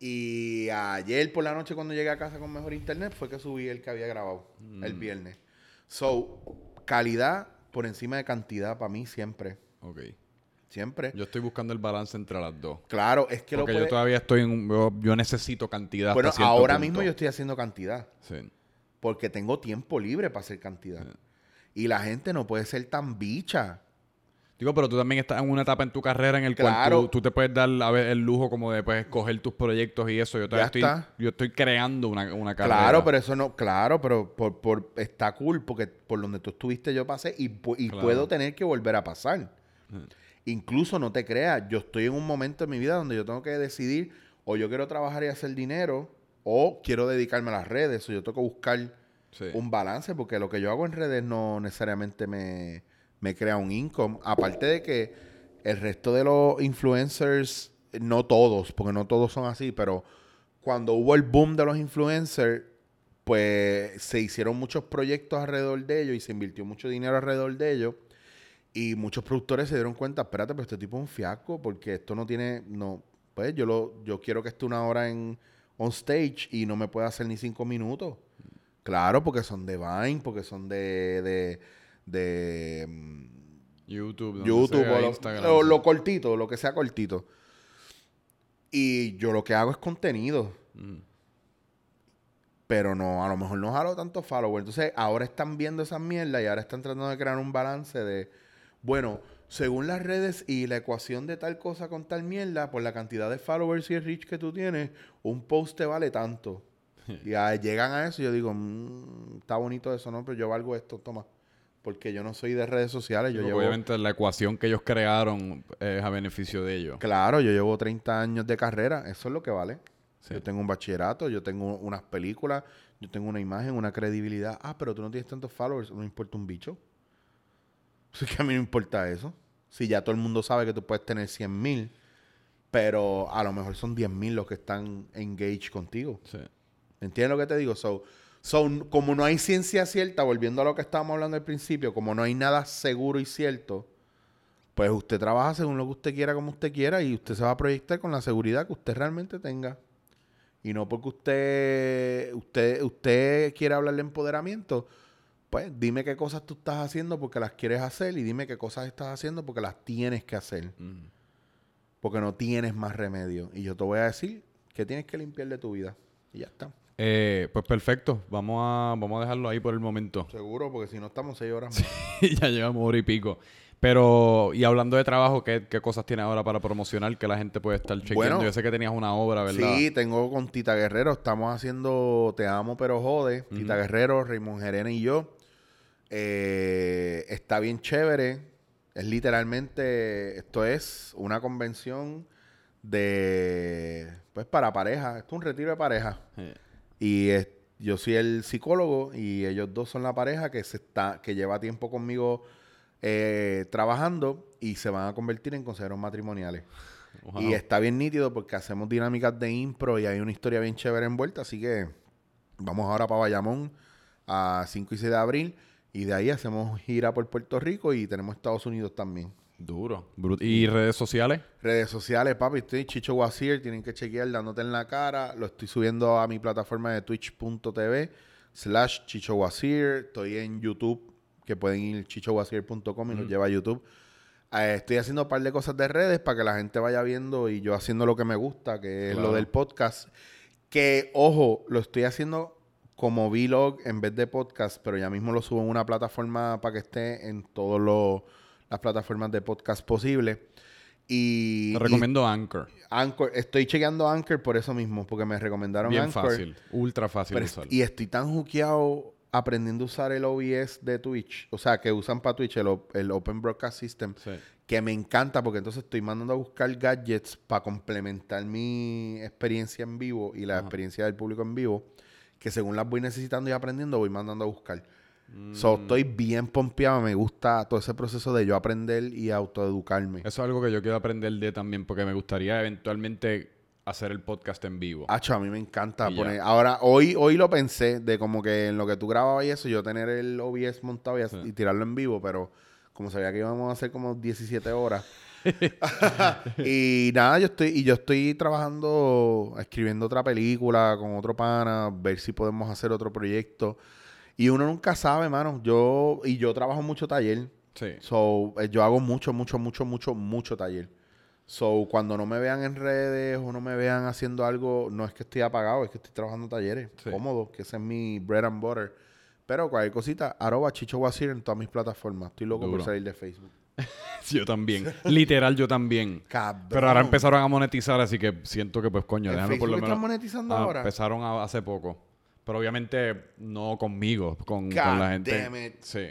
Y ayer por la noche, cuando llegué a casa con mejor internet, fue que subí el que había grabado el viernes. So, calidad por encima de cantidad para mí siempre. Ok. Siempre. Yo estoy buscando el balance entre las dos. claro, es que Porque lo yo puede- todavía estoy en un... Yo, yo necesito cantidad Bueno, hasta ahora punto. mismo yo estoy haciendo cantidad. Sí. Porque tengo tiempo libre para hacer cantidad. Sí. Y la gente no puede ser tan bicha. Digo, pero tú también estás en una etapa en tu carrera en el Claro. cual tú, tú te puedes dar a ver, el lujo como de pues, escoger tus proyectos y eso. Yo todavía estoy, está. yo estoy creando una, una carrera. Claro, pero eso no, claro, pero por, por- está cool porque por donde tú estuviste yo pasé y, pu- y Claro. puedo tener que volver a pasar. Incluso no te creas, yo estoy en un momento en mi vida donde yo tengo que decidir o yo quiero trabajar y hacer dinero o quiero dedicarme a las redes o yo tengo que buscar Sí. un balance porque lo que yo hago en redes no necesariamente me, me crea un income. Aparte de que el resto de los influencers, no todos, porque no todos son así, pero cuando hubo el boom de los influencers, pues se hicieron muchos proyectos alrededor de ellos y se invirtió mucho dinero alrededor de ellos. Y muchos productores se dieron cuenta, espérate, pero este tipo es un fiasco porque esto no tiene, no, pues yo lo, yo quiero que esté una hora en on stage y no me puede hacer ni cinco minutos. Claro, porque son de Vine, porque son de, de, de mm, YouTube, YouTube sea, o lo, Instagram, o sí. lo cortito, lo que sea cortito. Y yo lo que hago es contenido. Mm. Pero no, a lo mejor no jalo tantos followers. Entonces, ahora están viendo esas mierdas y ahora están tratando de crear un balance de, bueno, según las redes y la ecuación de tal cosa con tal mierda, por la cantidad de followers y el reach que tú tienes, un post te vale tanto. y llegan a eso y yo digo, "Mm, está bonito eso, ¿no? Pero yo valgo esto, toma. Porque yo no soy de redes sociales, yo llevo... Obviamente la ecuación que ellos crearon es a beneficio de ellos. Claro, yo llevo 30 años de carrera, eso es lo que vale. Sí. Yo tengo un bachillerato, yo tengo unas películas, yo tengo una imagen, una credibilidad. Ah, pero tú no tienes tantos followers, no importa un bicho. Así que a mí no importa eso. Si ya todo el mundo sabe que tú puedes tener 100 mil, pero a lo mejor son 10 mil los que están engaged contigo. Sí. ¿Entiendes lo que te digo? So, so, como no hay ciencia cierta, volviendo a lo que estábamos hablando al principio, como no hay nada seguro y cierto, pues usted trabaja según lo que usted quiera, como usted quiera, y usted se va a proyectar con la seguridad que usted realmente tenga. Y no porque usted, usted, usted quiere hablar de empoderamiento, pues dime qué cosas tú estás haciendo porque las quieres hacer y dime qué cosas estás haciendo porque las tienes que hacer. Mm. Porque no tienes más remedio. Y yo te voy a decir que tienes que limpiar de tu vida. Y ya está. Eh, pues perfecto. Vamos a, vamos a dejarlo ahí por el momento. Seguro, porque si no estamos seis horas más. ya llevamos hora y pico. Pero, y hablando de trabajo, ¿qué, qué cosas tienes ahora para promocionar que la gente puede estar chequeando? Bueno. Yo sé que tenías una obra, ¿verdad? Sí, tengo con Tita Guerrero. Estamos haciendo Te Amo Pero Jode. Tita Guerrero, Raymond Gerena y yo. Eh, está bien chévere. Es literalmente, esto es una convención de, pues para pareja. Esto es un retiro de pareja. Y es- yo soy el psicólogo y ellos dos son la pareja que se está, que lleva tiempo conmigo eh, trabajando y se van a convertir en consejeros matrimoniales. Wow. Y está bien nítido porque hacemos dinámicas de impro y hay una historia bien chévere envuelta. Así que vamos ahora para Bayamón a 5 y 6 de abril. Y de ahí hacemos gira por Puerto Rico y tenemos Estados Unidos también. Duro. ¿Y redes sociales? Redes sociales, papi, estoy Chicho Wazir, tienen que chequear dándote en la cara. Lo estoy subiendo a mi plataforma de twitch.tv slash Chicho Wazir. Estoy en YouTube, que pueden ir chichowazir.com y nos lleva a YouTube. Eh, estoy haciendo un par de cosas de redes para que la gente vaya viendo y yo haciendo lo que me gusta, que es Claro. lo del podcast. Que, ojo, lo estoy haciendo como vlog en vez de podcast, pero ya mismo lo subo en una plataforma para que esté en todas las plataformas de podcast posibles. Y, Te recomiendo Anchor. y Anchor, estoy chequeando Anchor por eso mismo, porque me recomendaron Bien Anchor. fácil. Ultra fácil Pero usar. y estoy tan juqueado aprendiendo a usar el OBS de Twitch, o sea, que usan para Twitch el, el Open Broadcast System, Sí. que me encanta porque entonces estoy mandando a buscar gadgets para complementar mi experiencia en vivo y la Ajá. experiencia del público en vivo, que según las voy necesitando y aprendiendo, voy mandando a buscar. Mm. So, estoy bien pompeado, me gusta todo ese proceso de yo aprender y autoeducarme. Eso es algo que yo quiero aprender de también, porque me gustaría eventualmente hacer el podcast en vivo. Hacho, a mí me encanta poner. Ahora, hoy, hoy lo pensé de como que en lo que tú grababas y eso, yo tener el OBS montado y, as- Sí. y tirarlo en vivo, pero como sabía que íbamos a hacer como 17 horas. y nada, yo estoy, y yo estoy trabajando, escribiendo otra película con otro pana, ver si podemos hacer otro proyecto. Y uno nunca sabe, mano. Yo, y yo trabajo mucho taller. Sí. So, eh, yo hago mucho, mucho, mucho, mucho, mucho taller. So, cuando no me vean en redes o no me vean haciendo algo, no es que estoy apagado, es que estoy trabajando talleres. Sí. Cómodo, que ese es mi bread and butter. Pero cualquier cosita, arroba Chicho en todas mis plataformas. Estoy loco Duro. por salir de Facebook. Yo también. Literal, yo también. Cabrón. Pero ahora empezaron a monetizar, así que siento que, pues, coño, ¿En déjame por lo menos. están monetizando Ah, ahora? Empezaron a- hace poco. Pero obviamente no conmigo, con, la gente. damn it. Sí.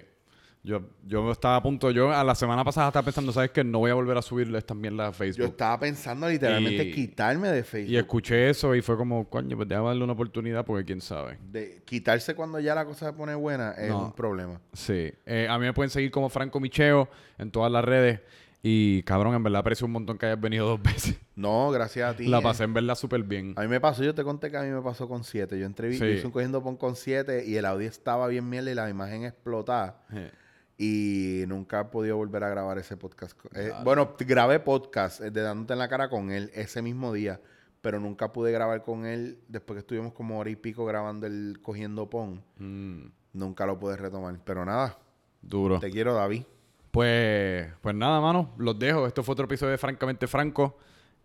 Yo, yo estaba a punto, yo a la semana pasada estaba pensando, ¿sabes qué? No voy a volver a subirles también la Yo Facebook. estaba pensando literalmente Y- quitarme de Facebook. Y escuché eso y fue como, coño, pues déjame darle una oportunidad porque quién sabe. De quitarse cuando ya la cosa se pone buena es No. un problema. Sí. Eh, a mí me pueden seguir como Franco Micheo en todas las redes. Y cabrón, en verdad aprecio un montón que hayas venido dos veces. No, gracias a ti. La eh. pasé en verdad súper bien. A mí me pasó, yo te conté que a mí me pasó con 7. Yo entrevisté, Sí. yo hice un cogiendo pon con 7 y el audio estaba bien mierda y la imagen explotada. Eh, Y nunca he podido volver a grabar ese podcast. eh, bueno, grabé podcast eh, de Dándote en la cara con él ese mismo día, pero nunca pude grabar con él después que estuvimos como hora y pico grabando el cogiendo pon. mm, Nunca lo pude retomar. Pero nada, duro. te quiero, David. Pues, pues nada, mano. Los dejo. Esto fue otro episodio de Francamente Franco.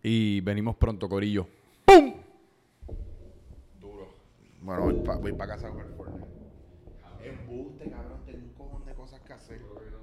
Y venimos pronto, Corillo. Bueno, voy para casa a jugar Fortnite. Embuste, cabrón, que hacer.